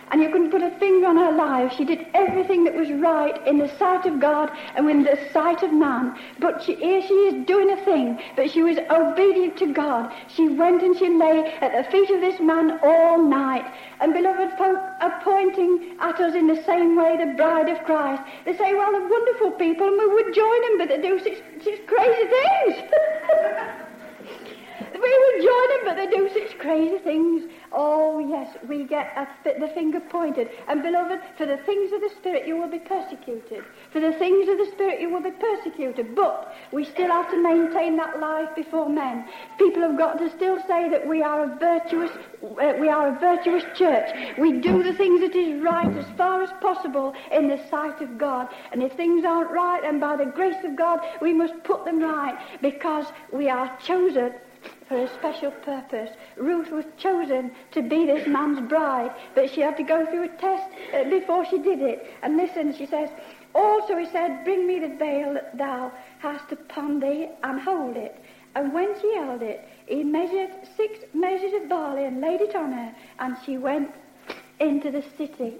Speaker 1: And you couldn't put a finger on her life. She did everything that was right in the sight of God and in the sight of man. But she, here she is doing a thing, but she was obedient to God. She went and she lay at the feet of this man all night. And beloved folk are pointing at us in the same way, the bride of Christ. They say, well, they're wonderful people and we would join them, but they do such, such crazy things. *laughs* we would join them, but they do such crazy things. Oh, yes, we get the finger pointed. And, beloved, for the things of the Spirit you will be persecuted. For the things of the Spirit you will be persecuted. But we still have to maintain that life before men. People have got to still say that we are a virtuous, uh, we are a virtuous church. We do the things that is right as far as possible in the sight of God. And if things aren't right, and by the grace of God, we must put them right because we are chosen for a special purpose. Ruth was chosen to be this man's bride, but she had to go through a test uh, before she did it. And listen, she says, Also he said, Bring me the veil that thou hast upon thee, and hold it. And when she held it, he measured six measures of barley and laid it on her, and she went into the city.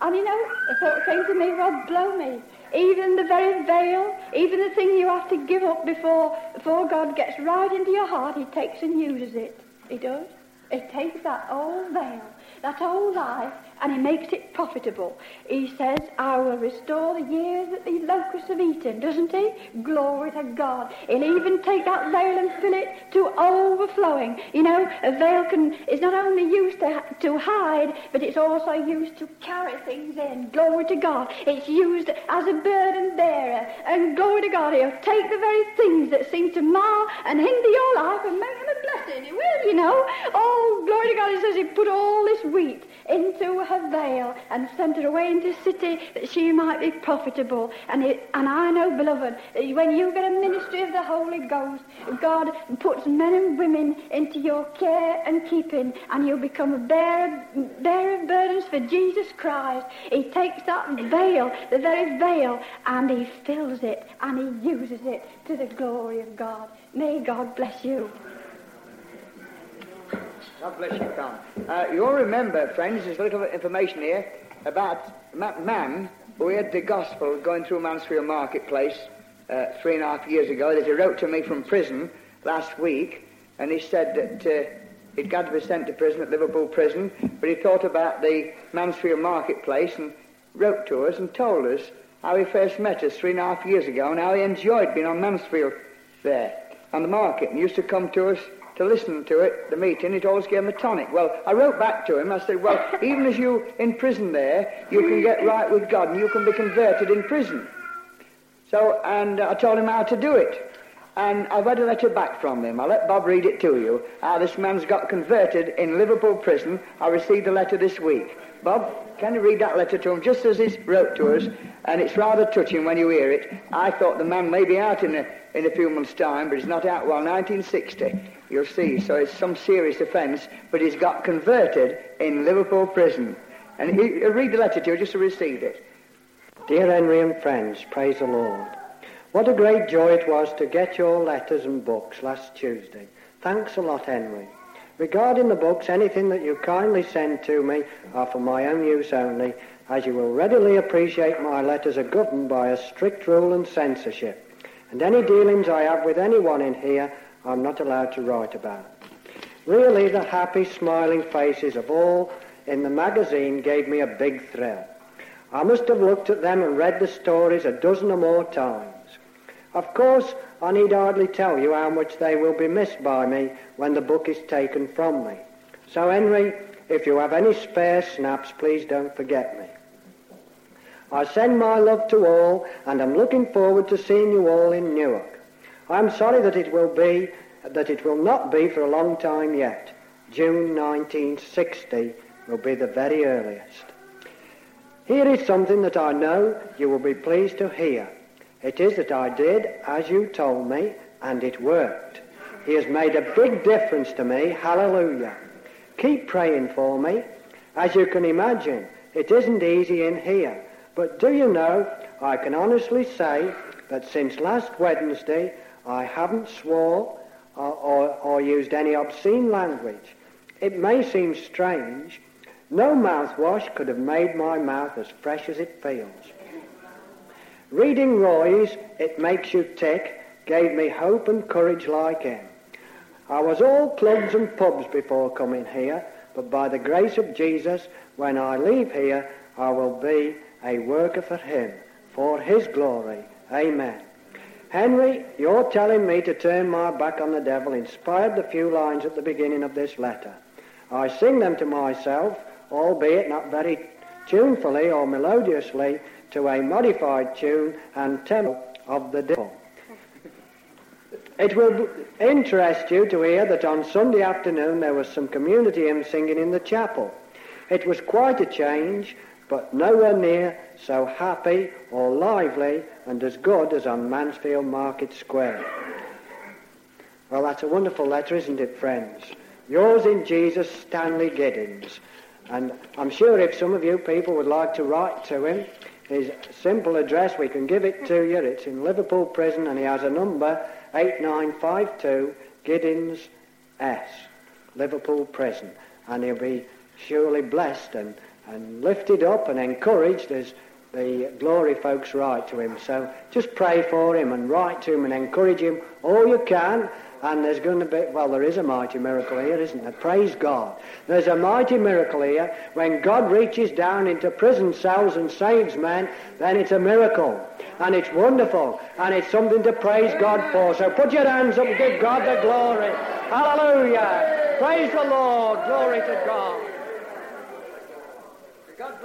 Speaker 1: And you know, the thought came to me, well, blow me. Even the very veil, even the thing you have to give up before, before God gets right into your heart, He takes and uses it. He does. He takes that old veil, that old life, and he makes it profitable. He says, I will restore the years that the locusts have eaten, doesn't he? Glory to God. He'll even take that veil and fill it to overflowing. You know, a veil can is not only used to, to hide, but it's also used to carry things in. Glory to God. It's used as a burden bearer. And glory to God, he'll take the very things that seem to mar and hinder your life and make them a blessing. He will, you know. Oh, glory to God, he says he put all this wheat into her veil and sent her away into the city that she might be profitable. And, it, and I know, beloved, when you get a ministry of the Holy Ghost, God puts men and women into your care and keeping, and you become a bearer, bearer of burdens for Jesus Christ. He takes that veil, the very veil, and he fills it and he uses it to the glory of God. May God bless you.
Speaker 2: God bless you, Tom. Uh, you'll remember, friends, there's a little information here about man who had the gospel going through Mansfield Marketplace uh, three and a half years ago. That he wrote to me from prison last week, and he said that uh, he'd got to be sent to prison at Liverpool Prison, but he thought about the Mansfield Marketplace and wrote to us and told us how he first met us three and a half years ago and how he enjoyed being on Mansfield there on the market and used to come to us to listen to it, the meeting, it always gave him a tonic. Well, I wrote back to him. I said, well, *laughs* even as you in prison there, you can get right with God and you can be converted in prison. So, and I told him how to do it. And I've had a letter back from him. I'll let Bob read it to you. How this man's got converted in Liverpool prison. I received a letter this week. Bob, can you read that letter to him just as he wrote to us? And it's rather touching when you hear it. I thought the man may be out in a, in a few months' time, but he's not out well, 1960. You'll see. So it's some serious offence, but he's got converted in Liverpool prison. And he, uh, read the letter to you just to receive it.
Speaker 5: Dear Henry and friends, praise the Lord. What a great joy it was to get your letters and books last Tuesday. Thanks a lot, Henry. Regarding the books, anything that you kindly send to me are for my own use only, as you will readily appreciate my letters are governed by a strict rule and censorship, and any dealings I have with anyone in here I'm not allowed to write about. Really, the happy, smiling faces of all in the magazine gave me a big thrill. I must have looked at them and read the stories a dozen or more times. Of course, I need hardly tell you how much they will be missed by me when the book is taken from me. So, Henry, if you have any spare snaps, please don't forget me. I send my love to all, and I'm looking forward to seeing you all in Newark. I'm sorry that it will be, that it will not be for a long time yet. June 1960 will be the very earliest. Here is something that I know you will be pleased to hear. It is that I did as you told me, and it worked. He has made a big difference to me. Hallelujah. Keep praying for me. As you can imagine, it isn't easy in here. But do you know, I can honestly say that since last Wednesday, I haven't swore or, or, or used any obscene language. It may seem strange. No mouthwash could have made my mouth as fresh as it feels. Reading Roy's It Makes You Tick gave me hope and courage like him. I was all clubs and pubs before coming here, but by the grace of Jesus, when I leave here, I will be a worker for him, for his glory. Amen. Henry, your telling me to turn my back on the devil inspired the few lines at the beginning of this letter. I sing them to myself, albeit not very tunefully or melodiously, to a modified tune and tempo of the devil. It will interest you to hear that on Sunday afternoon there was some community hymn singing in the chapel. It was quite a change, but nowhere near so happy or lively and as good as on Mansfield Market Square. Well, that's a wonderful letter, isn't it, friends? Yours in Jesus, Stanley Giddens. And I'm sure if some of you people would like to write to him, his simple address, we can give it to you. It's in Liverpool Prison, and he has a number 8952 Giddens S, Liverpool Prison. And he'll be surely blessed and, and lifted up and encouraged as the glory folks write to him. So just pray for him and write to him and encourage him all you can. And there's going to be, well, there is a mighty miracle here, isn't there? Praise God. There's a mighty miracle here. When God reaches down into prison cells and saves men, then it's a miracle. And it's wonderful. And it's something to praise God for. So put your hands up and give God the glory. Hallelujah. Praise the Lord. Glory to God.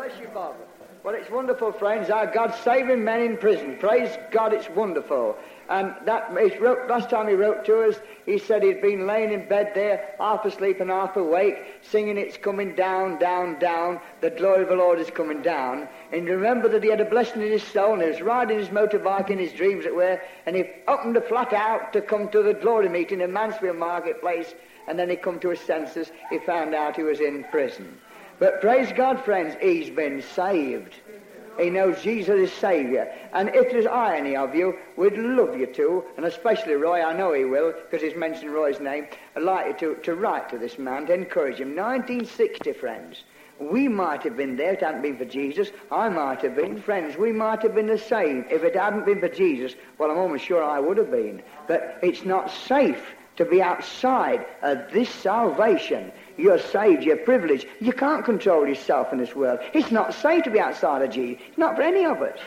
Speaker 2: God bless you, Bob. Well, it's wonderful, friends. Our God's saving men in prison. Praise God, it's wonderful. And that he wrote, last time he wrote to us, he said he'd been laying in bed there, half asleep and half awake, singing "It's coming down, down, down." The glory of the Lord is coming down. And remember that he had a blessing in his soul, and he was riding his motorbike in his dreams, it were, and he opened the flat out to come to the glory meeting in Mansfield Marketplace, and then he come to his senses. He found out he was in prison. But praise God, friends, he's been saved. He knows Jesus is Saviour. And if there's any of you, we'd love you to, and especially Roy, I know he will, because he's mentioned Roy's name, I'd like you to, to write to this man to encourage him. 1960, friends. We might have been there if it hadn't been for Jesus. I might have been. Friends, we might have been the same if it hadn't been for Jesus. Well, I'm almost sure I would have been. But it's not safe to be outside of this salvation. You're saved, you're privileged. You can't control yourself in this world. It's not safe to be outside of Jesus. Not for any of us.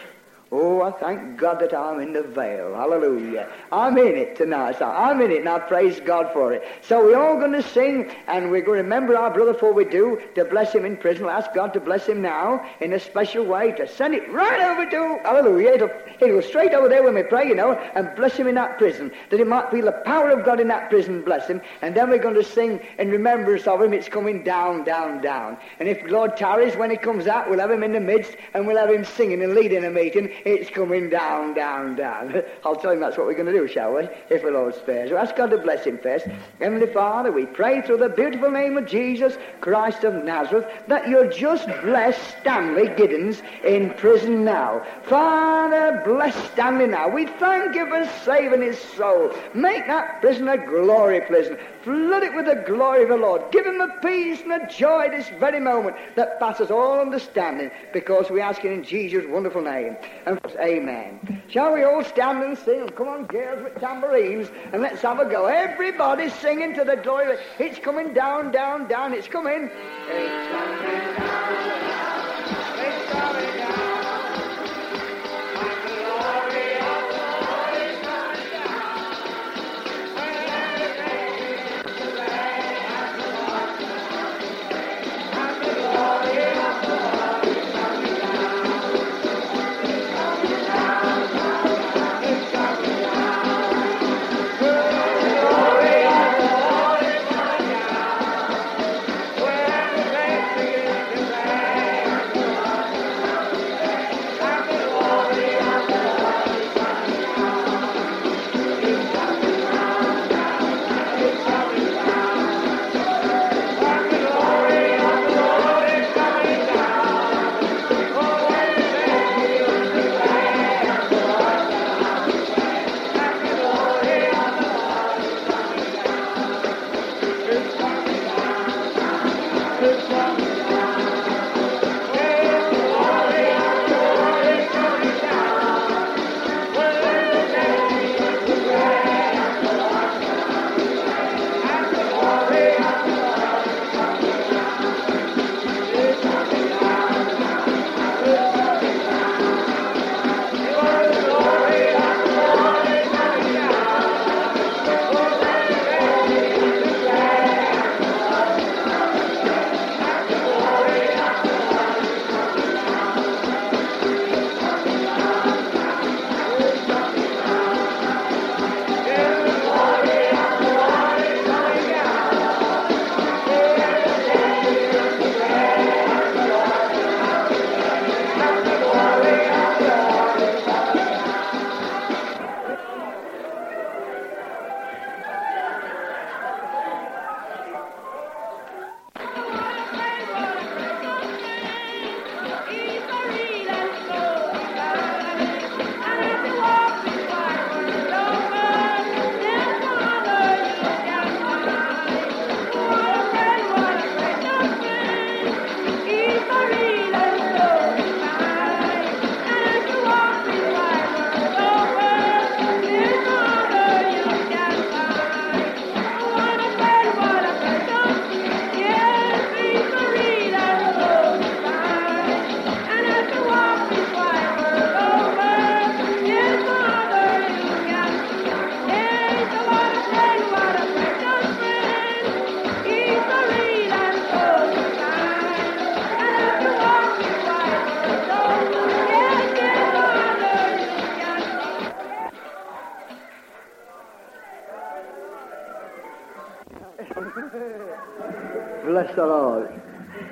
Speaker 2: Oh, I thank God that I'm in the veil. Hallelujah. I'm in it tonight. I'm in it, and I praise God for it. So we're all going to sing, and we're going to remember our brother before we do, to bless him in prison. We'll ask God to bless him now in a special way, to send it right over to, hallelujah. It'll, it'll go straight over there when we pray, you know, and bless him in that prison, that he might feel the power of God in that prison, bless him. And then we're going to sing in remembrance of him. It's coming down, down, down. And if Lord tarries when he comes out, we'll have him in the midst, and we'll have him singing and leading a meeting it's coming down, down, down. I'll tell him that's what we're going to do, shall we? If the Lord spares. So ask God to bless him first. Heavenly Father, we pray through the beautiful name of Jesus Christ of Nazareth that you'll just bless Stanley Giddens in prison now. Father, bless Stanley now. We thank you for saving his soul. Make that prison a glory prison. Flood it with the glory of the Lord. Give him a peace and a joy this very moment that passes all understanding because we ask it in Jesus' wonderful name. And amen. Shall we all stand and sing? Come on, girls with tambourines, and let's have a go. Everybody singing to the glory. It's coming down, down, down. It's coming. It's coming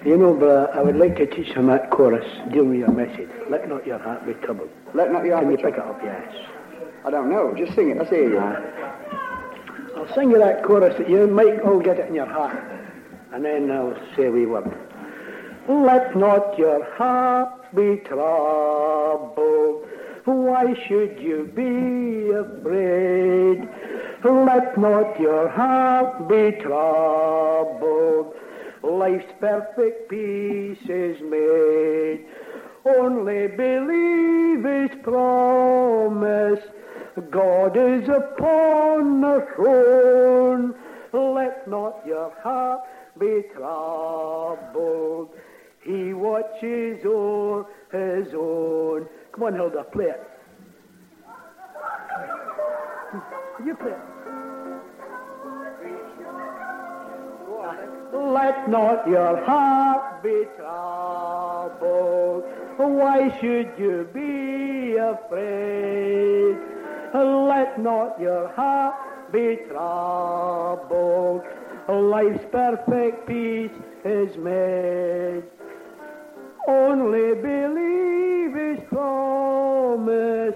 Speaker 6: You know, brother, I would like to teach him that chorus dealing with your message. Let not your heart be troubled.
Speaker 2: Let not your heart
Speaker 6: Can you pick it up? Yes.
Speaker 2: I don't know. Just sing it. Let's hear you.
Speaker 6: I'll sing you that chorus that you might all get it in your heart. And then I'll say a wee word. Let not your heart be troubled. Why should you be afraid? Let not your heart be troubled. Life's perfect peace is made. Only believe his promise. God is upon the throne. Let not your heart be troubled. He watches o'er his own Come on, Hilda, play it. You play it. Let not your heart be troubled. Why should you be afraid? Let not your heart be troubled. Life's perfect peace is made. Only believe his promise.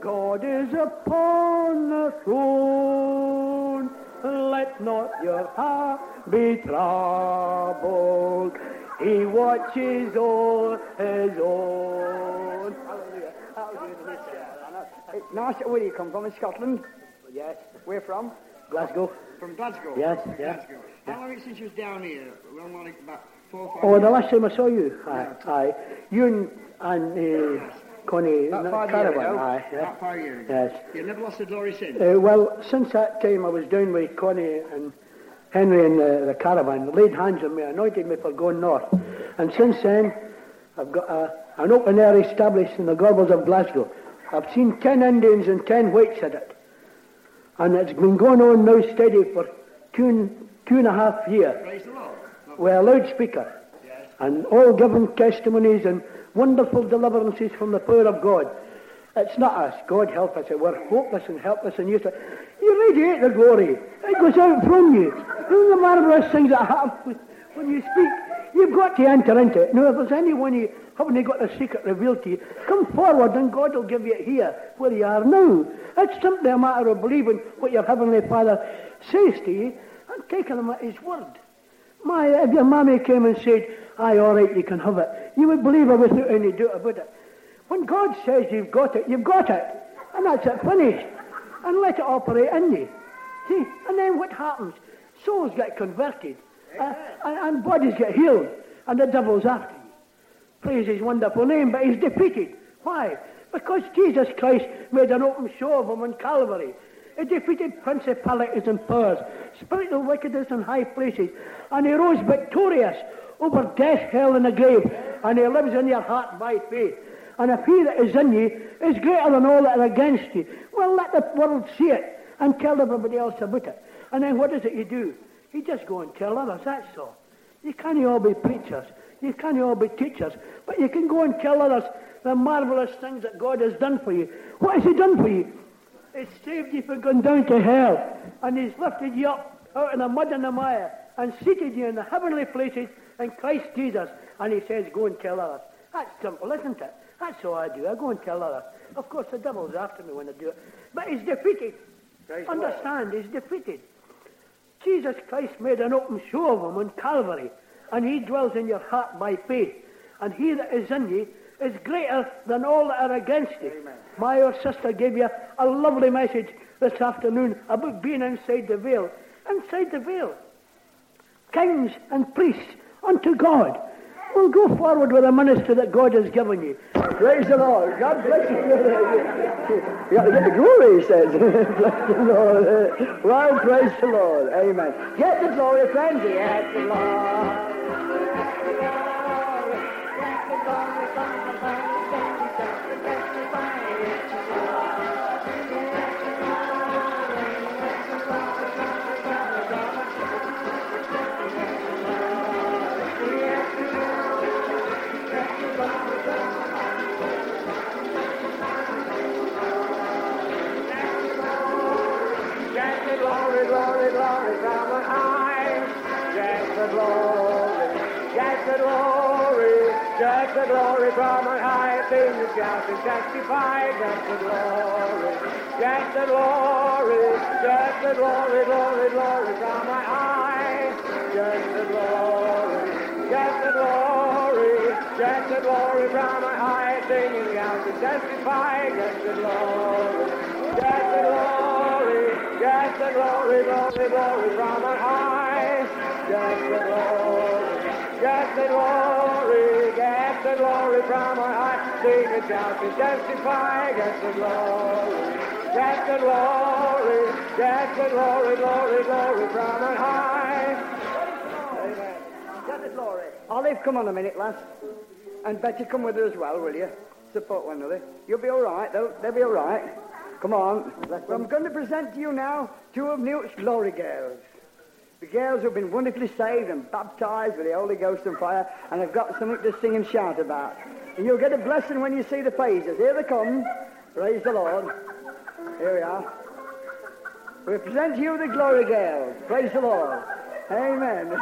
Speaker 6: God is upon the throne. Let not your heart be troubled. He watches all his own. Hallelujah. Hallelujah.
Speaker 2: Hey, nice. Where do you come from? In Scotland?
Speaker 6: Yes.
Speaker 2: Where from?
Speaker 6: Glasgow.
Speaker 2: From Glasgow.
Speaker 6: Yes, yes.
Speaker 2: Glasgow. How long since you was down here? Well, like about four or five
Speaker 6: Oh, the last time I saw you. Aye. Aye. You and, and uh, Connie
Speaker 2: About five years
Speaker 6: Caravan. Aye. Yeah.
Speaker 2: About five years ago.
Speaker 6: Yes.
Speaker 2: You've never lost the glory since?
Speaker 6: Uh, well, since that time I was down with Connie and Henry in the, the caravan, laid hands on me, anointed me for going north. And since then, I've got a, an open air established in the Gorbals of Glasgow. I've seen ten Indians and ten whites at it. And it's been going on now steady for two, two and a half years
Speaker 2: Praise the Lord.
Speaker 6: with a loudspeaker. And all given testimonies and wonderful deliverances from the power of God. It's not us. God help us. We're hopeless and helpless and useless. You radiate the glory. It goes out from you. Those the marvelous things that happen when you speak. You've got to enter into it. Now, if there's anyone you haven't got the secret revealed to you, come forward and God will give you it here where you are now. It's simply a matter of believing what your Heavenly Father says to you and taking him at His word. My, if your mammy came and said, aye, all right, you can have it, you would believe her without any doubt about it. When God says you've got it, you've got it. And that's it, finished. And let it operate in you. See? And then what happens? Souls get converted. Uh, and, and bodies get healed. And the devil's after you. Praise his wonderful name, but he's defeated. Why? Because Jesus Christ made an open show of him on Calvary. He defeated principalities and powers, spiritual wickedness in high places, and he rose victorious over death, hell, and the grave. And he lives in your heart by faith. And if he that is in you is greater than all that are against you, well, let the world see it and tell everybody else about it. And then what is it you do? You just go and tell others, that's all. You can't all be preachers. You can't all be teachers. But you can go and tell others the marvelous things that God has done for you. What has He done for you? He's saved you from going down to hell. And He's lifted you up out of the mud and the mire and seated you in the heavenly places in Christ Jesus. And He says, go and tell others. That's simple, isn't it? That's all I do. I go and tell others. Of course, the devil's after me when I do it. But He's defeated. Understand, He's defeated. Jesus Christ made an open show of him on Calvary, and he dwells in your heart by faith. And he that is in you is greater than all that are against you. My old sister gave you a lovely message this afternoon about being inside the veil. Inside the veil. Kings and priests unto God. Well, go forward with the ministry that God has given you.
Speaker 2: Praise the Lord. God bless you. you got to get the glory, he says. *laughs* bless the Lord. Well, praise the Lord. Amen. Get the glory, friends. Get the Lord.
Speaker 7: From on high. The shout and testify. Get the glory, get the glory, get the glory, glory, glory from on high. Get the glory, get the glory, get the glory from on high. Sing and shout and testify. Get the glory, get the glory, get the glory, glory, glory from on high. Get the glory, get the glory, the glory from on high. Sing and shout and testify. Get the glory, get the glory, get the glory, glory, glory from on high.
Speaker 2: Get the glory. Olive, come on a minute, lass. And Betty, come with her as well, will you? support one another. You'll be all right. They'll, they'll be all right. Come on. Well, I'm going to present to you now two of Newt's glory girls. The girls have been wonderfully saved and baptized with the Holy Ghost and fire, and have got something to sing and shout about. And you'll get a blessing when you see the faces. Here they come. Praise the Lord. Here we are. We present you the glory girls. Praise the Lord. Amen. *laughs*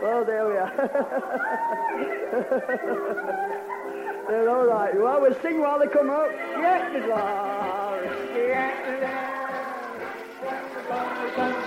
Speaker 2: well, there we are. *laughs* They're all right. Well, we'll sing while they come up. Get the glory. Get the Get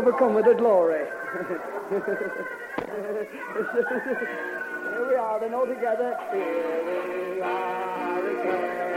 Speaker 2: overcome with the glory. *laughs* Here we are, then all together. Here we are again.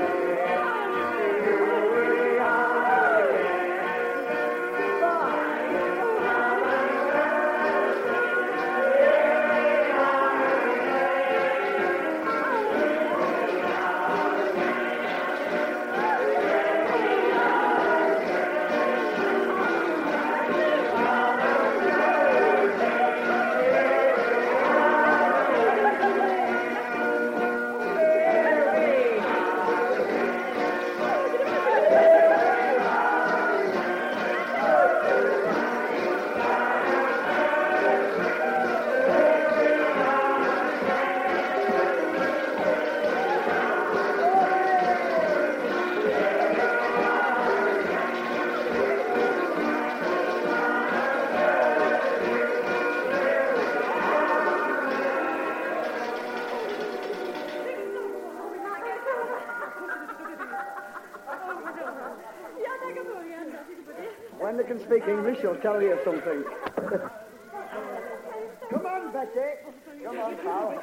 Speaker 2: Speak English, they'll tell you something. Come on, Betty. Come on, pal.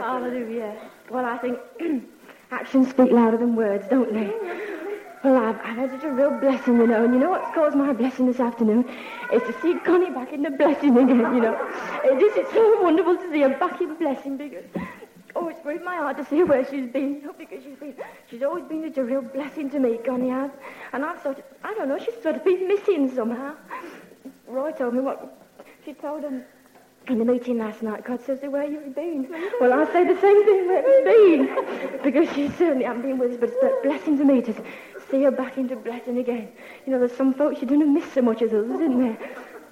Speaker 8: Hallelujah. Well, I think *clears throat* actions speak louder than words, don't they? Well, I've, I've had such a real blessing, you know, and you know what's caused my blessing this afternoon? Is to see Connie back in the blessing again, you know. It is, it's so wonderful to see her back in blessing because, it's my heart to see where she's been, because she's been, she's always been such a real blessing to me, Connie has. And I've sort of, I don't know, she's sort of been missing somehow. Roy told me what, she told him in the meeting last night, God says, where you've been. Well, I say the same thing, where it's been. because she certainly hasn't been with us, but it's a blessing to me to see her back into blessing again. You know, there's some folks you don't miss so much as others, isn't there?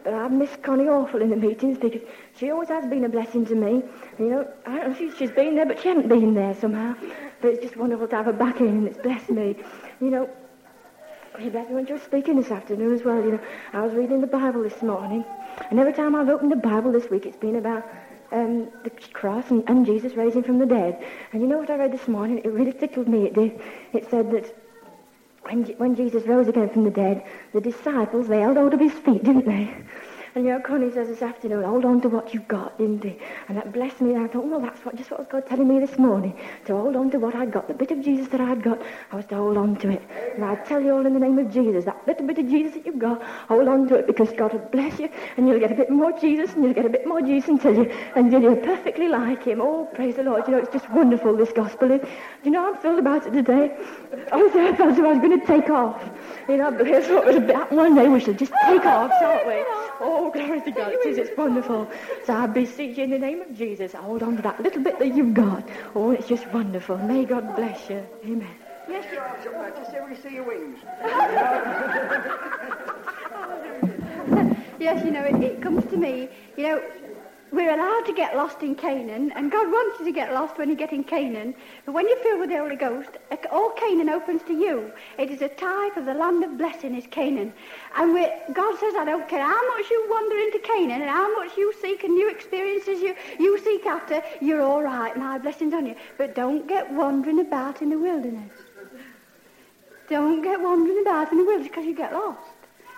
Speaker 8: But I've missed Connie awful in the meetings because she always has been a blessing to me. You know, I don't know if she, she's been there, but she hasn't been there somehow. But it's just wonderful to have her back in, and it's blessed me. You know, it blessed me when she was speaking this afternoon as well. You know, I was reading the Bible this morning, and every time I've opened the Bible this week, it's been about um, the cross and, and Jesus raising from the dead. And you know what I read this morning? It really tickled me. It did. It said that when, when Jesus rose again from the dead, the disciples, they held hold of his feet, didn't they?
Speaker 9: And you know, Connie says this afternoon, hold on to what you've got, didn't he? And that blessed me. And I thought, well, that's what, just what was God telling me this morning. To hold on to what I'd got. The bit of Jesus that I'd got, I was to hold on to it. And I tell you all in the name of Jesus, that little bit of Jesus that you've got, hold on to it because God will bless you and you'll get a bit more Jesus and you'll get a bit more Jesus until you, until you're perfectly like him. Oh, praise the Lord. You know, it's just wonderful, this gospel is. You know, I'm thrilled about it today. I was, I felt I was going to take off. You know, but here's what was about one day we should just take off, shan't we? Oh, Oh, glory to God. Is, it's wonderful. So I beseech you in the name of Jesus, hold on to that little bit that you've got. Oh, it's just wonderful. May God bless you. Amen.
Speaker 2: Yes, you are better. See, we see your wings. *laughs* *laughs*
Speaker 1: yes, you know, it, it comes to me, you know, we're allowed to get lost in Canaan, and God wants you to get lost when you get in Canaan. But when you're filled with the Holy Ghost, all Canaan opens to you. It is a type of the land of blessing is Canaan. And God says, I don't care how much you wander into Canaan and how much you seek and new experiences you, you seek after, you're all right, my blessing's on you. But don't get wandering about in the wilderness. Don't get wandering about in the wilderness because you get lost.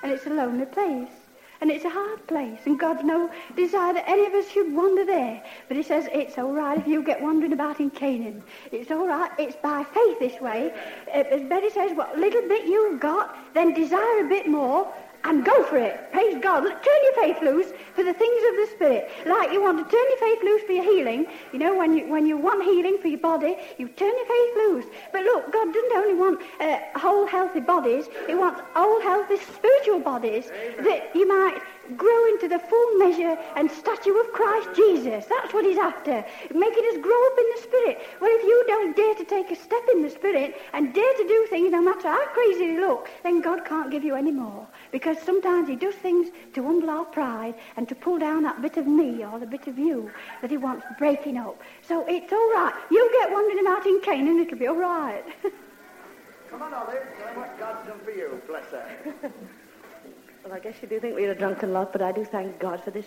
Speaker 1: And it's a lonely place. And it's a hard place, and God's no desire that any of us should wander there. But he says it's all right if you get wandering about in Canaan. It's all right. It's by faith this way. Uh, as Betty says, what little bit you've got, then desire a bit more, and go for it. Praise God. Turn your faith loose for the things of the Spirit. Like you want to turn your faith loose for your healing. You know, when you, when you want healing for your body, you turn your faith loose. But look, God doesn't only want uh, whole, healthy bodies. He wants whole, healthy spiritual bodies that you might grow into the full measure and stature of Christ Jesus. That's what he's after. Making us grow up in the Spirit. Well, if you don't dare to take a step in the Spirit and dare to do things, no matter how crazy they look, then God can't give you any more. Because sometimes he does things to humble our pride and to pull down that bit of me or the bit of you that he wants breaking up. So it's all right. You get wandering out in Canaan, it'll be all right. *laughs*
Speaker 2: Come on, Olive. Tell what God's done for you. Bless her. *laughs*
Speaker 9: Well, I guess you do think we're a drunken lot, but I do thank God for this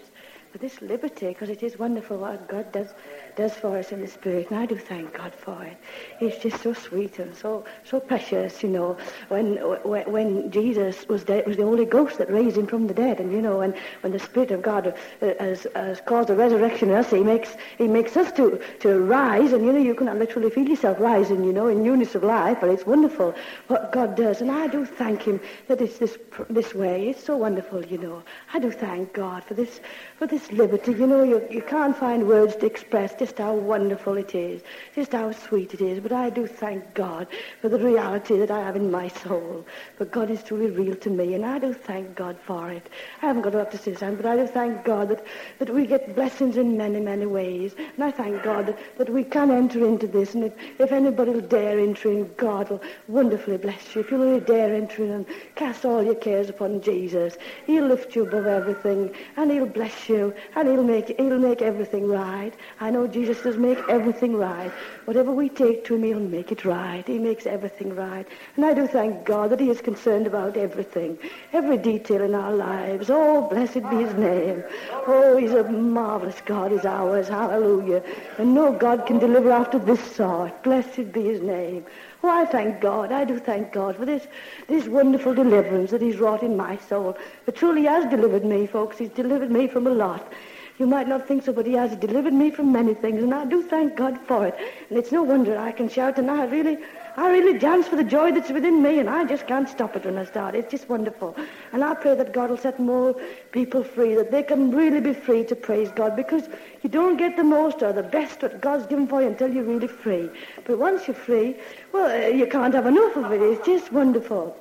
Speaker 9: for this liberty, because it is wonderful what God does does for us in the Spirit, and I do thank God for it. It's just so sweet and so so precious, you know. When when, when Jesus was dead, it was the Holy Ghost that raised him from the dead, and you know, when, when the Spirit of God uh, has, has caused a resurrection in us, He makes He makes us to to rise, and you know, you can literally feel yourself rising, you know, in newness of life. But it's wonderful what God does, and I do thank Him that it's this this way. It's so wonderful, you know. I do thank God for this for this liberty. You know, you, you can't find words to express just how wonderful it is, just how sweet it is. But I do thank God for the reality that I have in my soul. For God is truly real to me, and I do thank God for it. I haven't got up to say something, but I do thank God that, that we get blessings in many, many ways. And I thank God that, that we can enter into this. And if, if anybody will dare enter in, God will wonderfully bless you. If you'll only dare enter in and cast all your cares upon Jesus, He'll lift you above everything, and He'll bless you, and He'll make, he'll make everything right. I know Jesus does make everything right. Whatever we take to Him, He'll make it right. He makes everything right. And I do thank God that He is concerned about everything, every detail in our lives. Oh, blessed be His name. Oh, He's a marvelous God, is ours. Hallelujah. And no God can deliver after this sort. Blessed be His name. Oh, I thank God. I do thank God for this, this wonderful deliverance that He's wrought in my soul. But truly He has delivered me, folks. He's delivered me from a lot. You might not think so, but he has delivered me from many things, and I do thank God for it. And it's no wonder I can shout, and I really, I really dance for the joy that's within me, and I just can't stop it when I start. It's just wonderful. And I pray that God will set more people free, that they can really be free to praise God, because you don't get the most or the best what God's given for you until you're really free. But once you're free, well, uh, you can't have enough of it. It's just wonderful.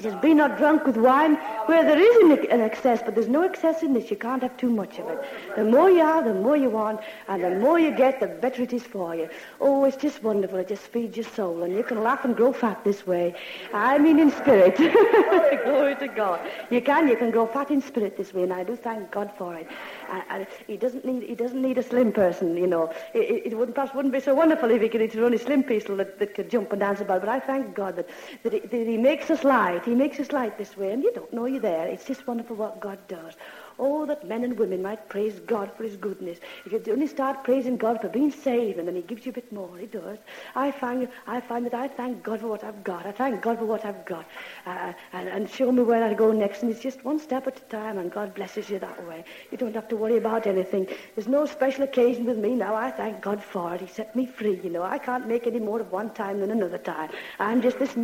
Speaker 9: It says, be not drunk with wine where there is an, excess, but there's no excess in this. You can't have too much of it. The more you have, the more you want, and the more you get, the better it is for you. Oh, it's just wonderful. It just feeds your soul, and you can laugh and grow fat this way. I mean in spirit. *laughs* Glory to God. You can, you can grow fat in spirit this way, and I do thank God for it. And, and he doesn't need, he doesn't need a slim person, you know. It, it wouldn't, perhaps wouldn't be so wonderful if he could, it's only slim people that, that could jump and dance about. But I thank God that, that, he, that he makes us light. He makes us light this way, and you don't know you're there. It's just wonderful what God does. Oh, that men and women might praise God for his goodness. If you only start praising God for being saved, and then he gives you a bit more, he does. I find, I find that I thank God for what I've got. I thank God for what I've got. Uh, and, and show me where I go next. And it's just one step at a time, and God blesses you that way. You don't have to worry about anything. There's no special occasion with me now. I thank God for it. He set me free, you know. I can't make any more of one time than another time. I'm just this...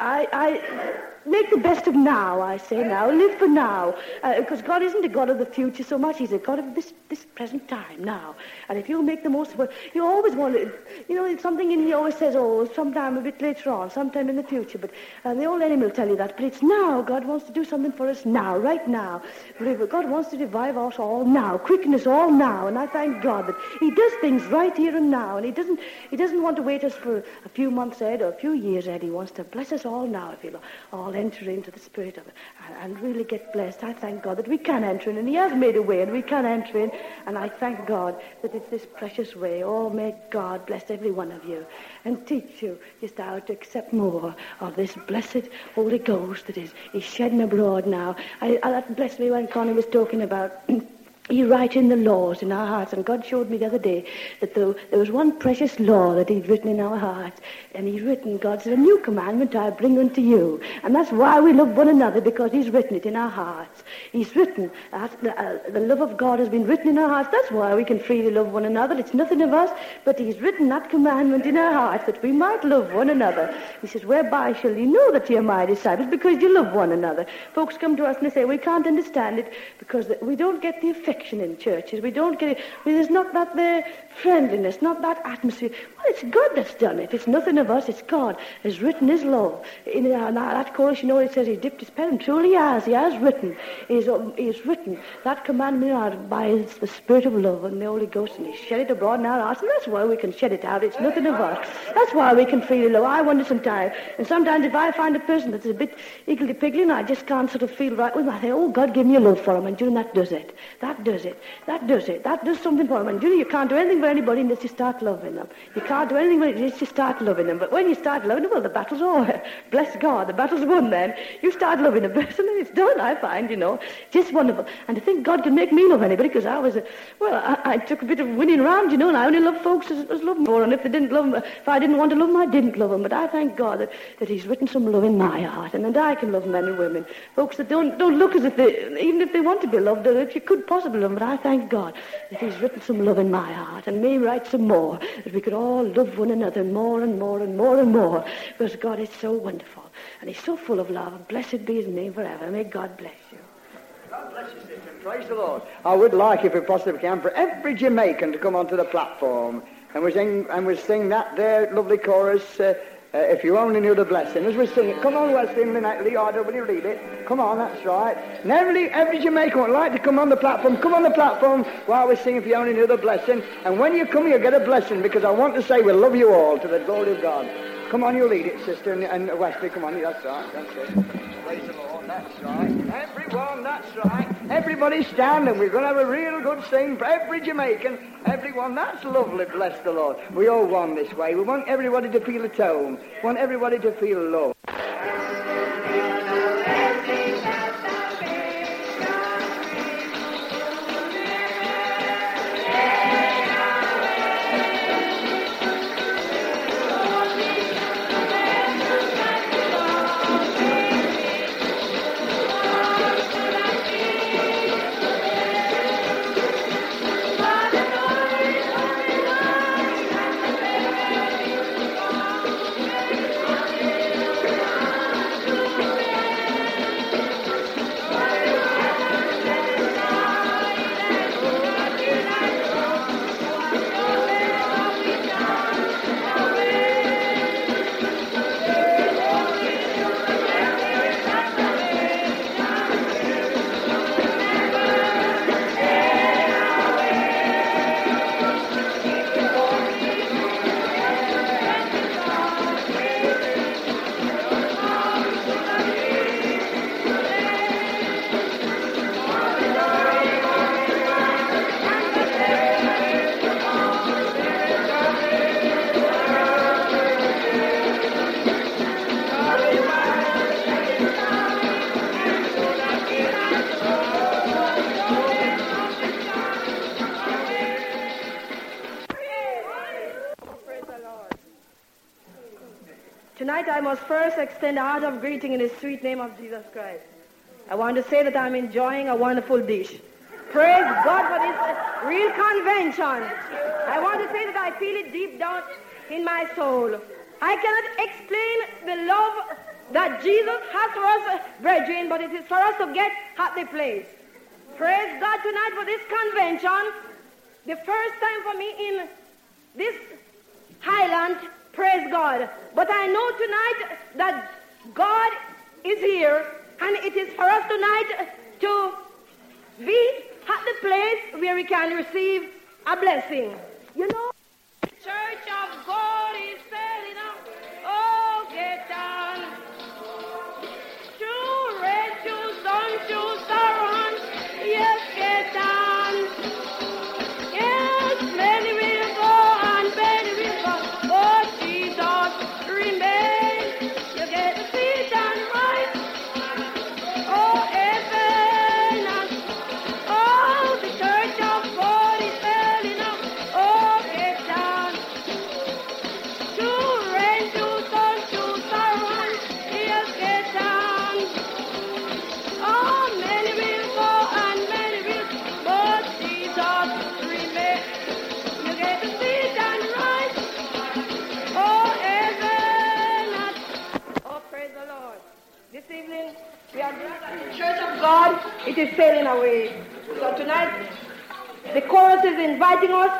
Speaker 9: I, I make the best of now, I say now. Live for now. Because uh, God isn't a God of the future so much. He's a God of this, this present time, now. And if you make the most of it, you always want to... You know, something in you always says, oh, sometime a bit later on, sometime in the future. But uh, the old enemy will tell you that. But it's now. God wants to do something for us now, right now. God wants to revive us all now, quicken us all now. And I thank God that He does things right here and now. And He doesn't, he doesn't want to wait us for a few months ahead or a few years ahead. He wants to bless us all now, if will, all enter into the spirit of it and, really get blessed. I thank God that we can enter in, and He has made a way, and we can enter in. And I thank God that it's this precious way. Oh, may God bless every one of you and teach you just how to accept more of this blessed Holy Ghost that is, is shedding abroad now. I, I, that blessed me when Connie was talking about *clears throat* He in the laws in our hearts. And God showed me the other day that there, there was one precious law that he'd written in our hearts. And he's written, God said, a new commandment I bring unto you. And that's why we love one another, because he's written it in our hearts. He's written, uh, the, uh, the love of God has been written in our hearts. That's why we can freely love one another. It's nothing of us, but he's written that commandment in our hearts that we might love one another. He says, whereby shall you know that you're my disciples? Because you love one another. Folks come to us and they say, we can't understand it because we don't get the effect affection in churches. We don't get it. There's not that there friendliness, not that atmosphere. Well, it's God that's done it. It's nothing of us. It's God has written His law. In uh, that chorus, you know, it says He dipped His pen. Truly, He has. He has written. He's, um, written that commandment out by the Spirit of love and the Holy Ghost, and He shed it abroad in our hearts. And that's why we can shed it out. It's nothing of us. That's why we can freely love. I wonder sometimes, and sometimes if I find a person that's a bit higgledy-piggledy and I just can't sort of feel right with them, I say, oh, God, give me a love for him. And June, that does it. That does it. That does it. That does something for him. And June, you can't do anything for anybody unless you start loving them. You can't do anything unless you start loving them. But when you start loving them, well, the battle's over. *laughs* Bless God, the battle's won then. You start loving a person and it's done, I find, you know. Just wonderful. And to think God can make me love anybody because I was, a, well, I, I, took a bit of winning around, you know, and I only loved folks as, as love them more. And if they didn't love them, if I didn't want to love them, I didn't love them. But I thank God that, that He's written some love in my heart and that I can love men and women. Folks that don't, don't look as if they, even if they want to be loved, or if you could possibly love them, but I thank God that He's written some love in my heart and may write some more, that we could all love one another more and more and more and more, because God is so wonderful and He's so full of love. Blessed be His name forever. May God bless you.
Speaker 2: God bless you, sister. Praise the Lord. I would like, if we possibly can, for every Jamaican to come onto the platform and we sing and we sing that there lovely chorus. Uh, uh, if you only knew the blessing. As we sing it, come on, Wesley and Lee Ardo, will you read it? Come on, that's right. And every, every Jamaican would like to come on the platform. Come on the platform while we sing if you only knew the blessing. And when you come, you'll get a blessing because I want to say we love you all to the glory of God. Come on, you lead it, sister, and, and Wesley, come on, that's right, that's it. Praise the Lord, that's right. Everyone, that's right. Everybody standing. We're going to have a real good sing for every Jamaican, everyone. That's lovely, bless the Lord. We all want this way. We want everybody to feel at home. We want everybody to feel love.
Speaker 4: First extend a heart of greeting in the sweet name of Jesus Christ. I want to say that I'm enjoying a wonderful dish. Praise God for this real convention. I want to say that I feel it deep down in my soul. I cannot explain the love that Jesus has for us, brethren, but it is for us to get at the place. Praise God tonight for this convention. The first time for me in this highland, praise God. But I know tonight that God is here, and it is for us tonight to be at the place where we can receive a blessing. You know, Church of God is selling up. Oh, get down. God, it is sailing away. So tonight, the chorus is inviting us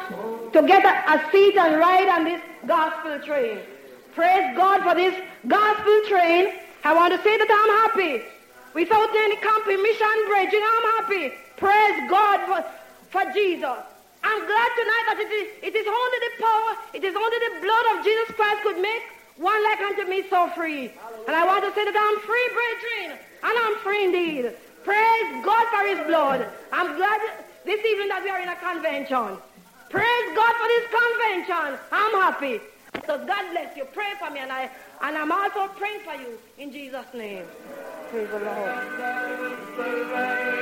Speaker 4: to get a, a seat and ride on this gospel train. Praise God for this gospel train. I want to say that I'm happy. Without any compromission, bridging, I'm happy. Praise God for, for Jesus. I'm glad tonight that it is, it is only the power, it is only the blood of Jesus Christ could make one like unto me so free. And I want to say that I'm free, brethren, and I'm free indeed. Praise God for his blood. I'm glad this evening that we are in a convention. Praise God for this convention. I'm happy. So God bless you. Pray for me, and I and I'm also praying for you in Jesus' name. Praise the Lord.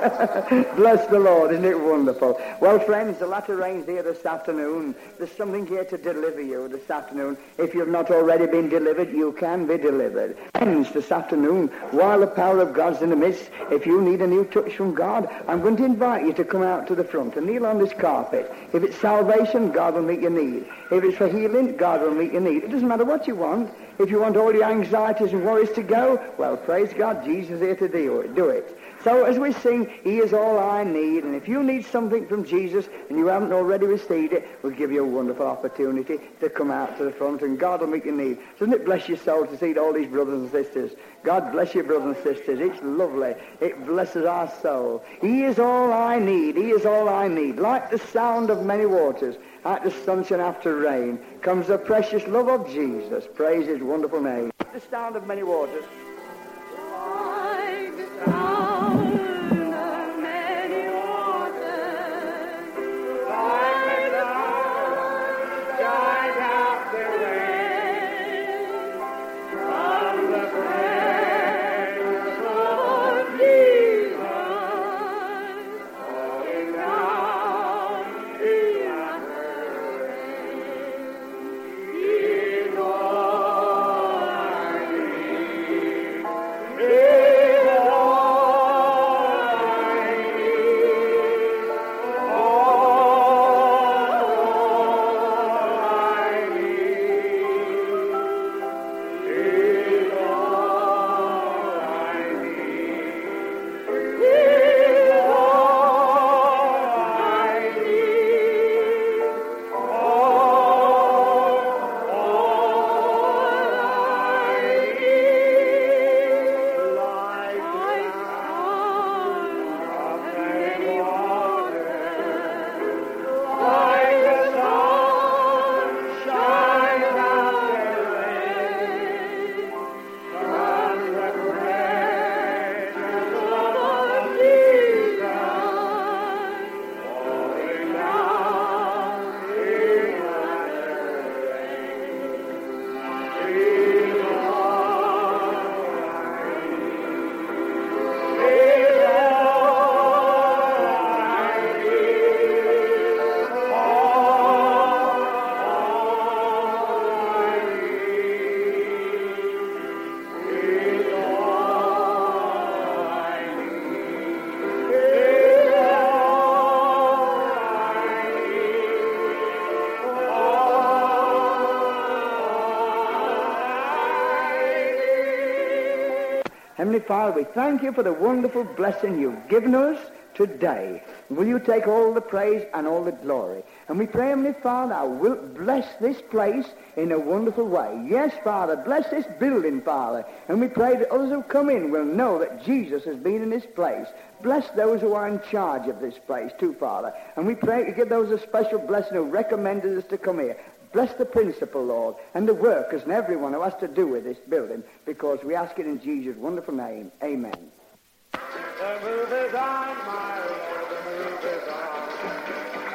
Speaker 4: *laughs*
Speaker 2: Bless the Lord, isn't it wonderful? Well, friends, the latter rain's here this afternoon. There's something here to deliver you this afternoon. If you've not already been delivered, you can be delivered. Friends, this afternoon, while the power of God's in the midst, if you need a new touch from God, I'm going to invite you to come out to the front and kneel on this carpet. If it's salvation, God will meet your need. If it's for healing, God will meet your need. It doesn't matter what you want. If you want all your anxieties and worries to go, well, praise God, Jesus is here to do it. Do it. So as we sing, He is all I need, and if you need something from Jesus and you haven't already received it, we'll give you a wonderful opportunity to come out to the front, and God will meet your need. Doesn't it bless your soul to see all these brothers and sisters? God bless you, brothers and sisters. It's lovely. It blesses our soul. He is all I need. He is all I need. Like the sound of many waters, like the sunshine after rain, comes the precious love of Jesus. Praise His wonderful name. The sound of many waters. Father, we thank you for the wonderful blessing you've given us today. Will you take all the praise and all the glory? And we pray, Heavenly Father, I will bless this place in a wonderful way. Yes, Father, bless this building, Father. And we pray that others who come in will know that Jesus has been in this place. Bless those who are in charge of this place, too, Father. And we pray to give those a special blessing who recommended us to come here. Bless the principal, Lord, and the workers and everyone who has to do with this building, because we ask it in Jesus' wonderful name. Amen.
Speaker 7: The move is on, my Lord, the move is on.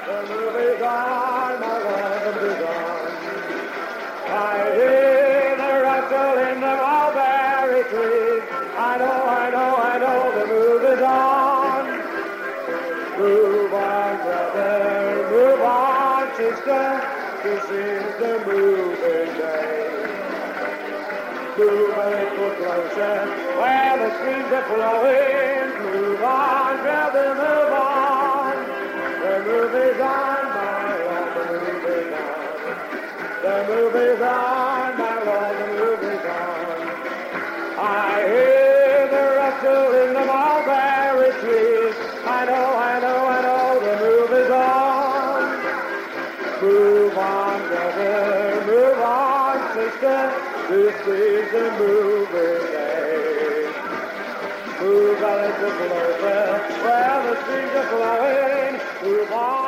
Speaker 7: The move is on, my Lord, the move is on. I hear the rustle in the mulberry trees. I know, I know, I know the move is on. Move on, brother, move on, sister. This is the moving day. Move a little closer where the streams are flowing. Move on, brother, move on. The move is on, my Lord, the move is on. The move is on, my Lord, the move is on. I hear is the moving day. Move a little closer where the streams are flowing. Move on.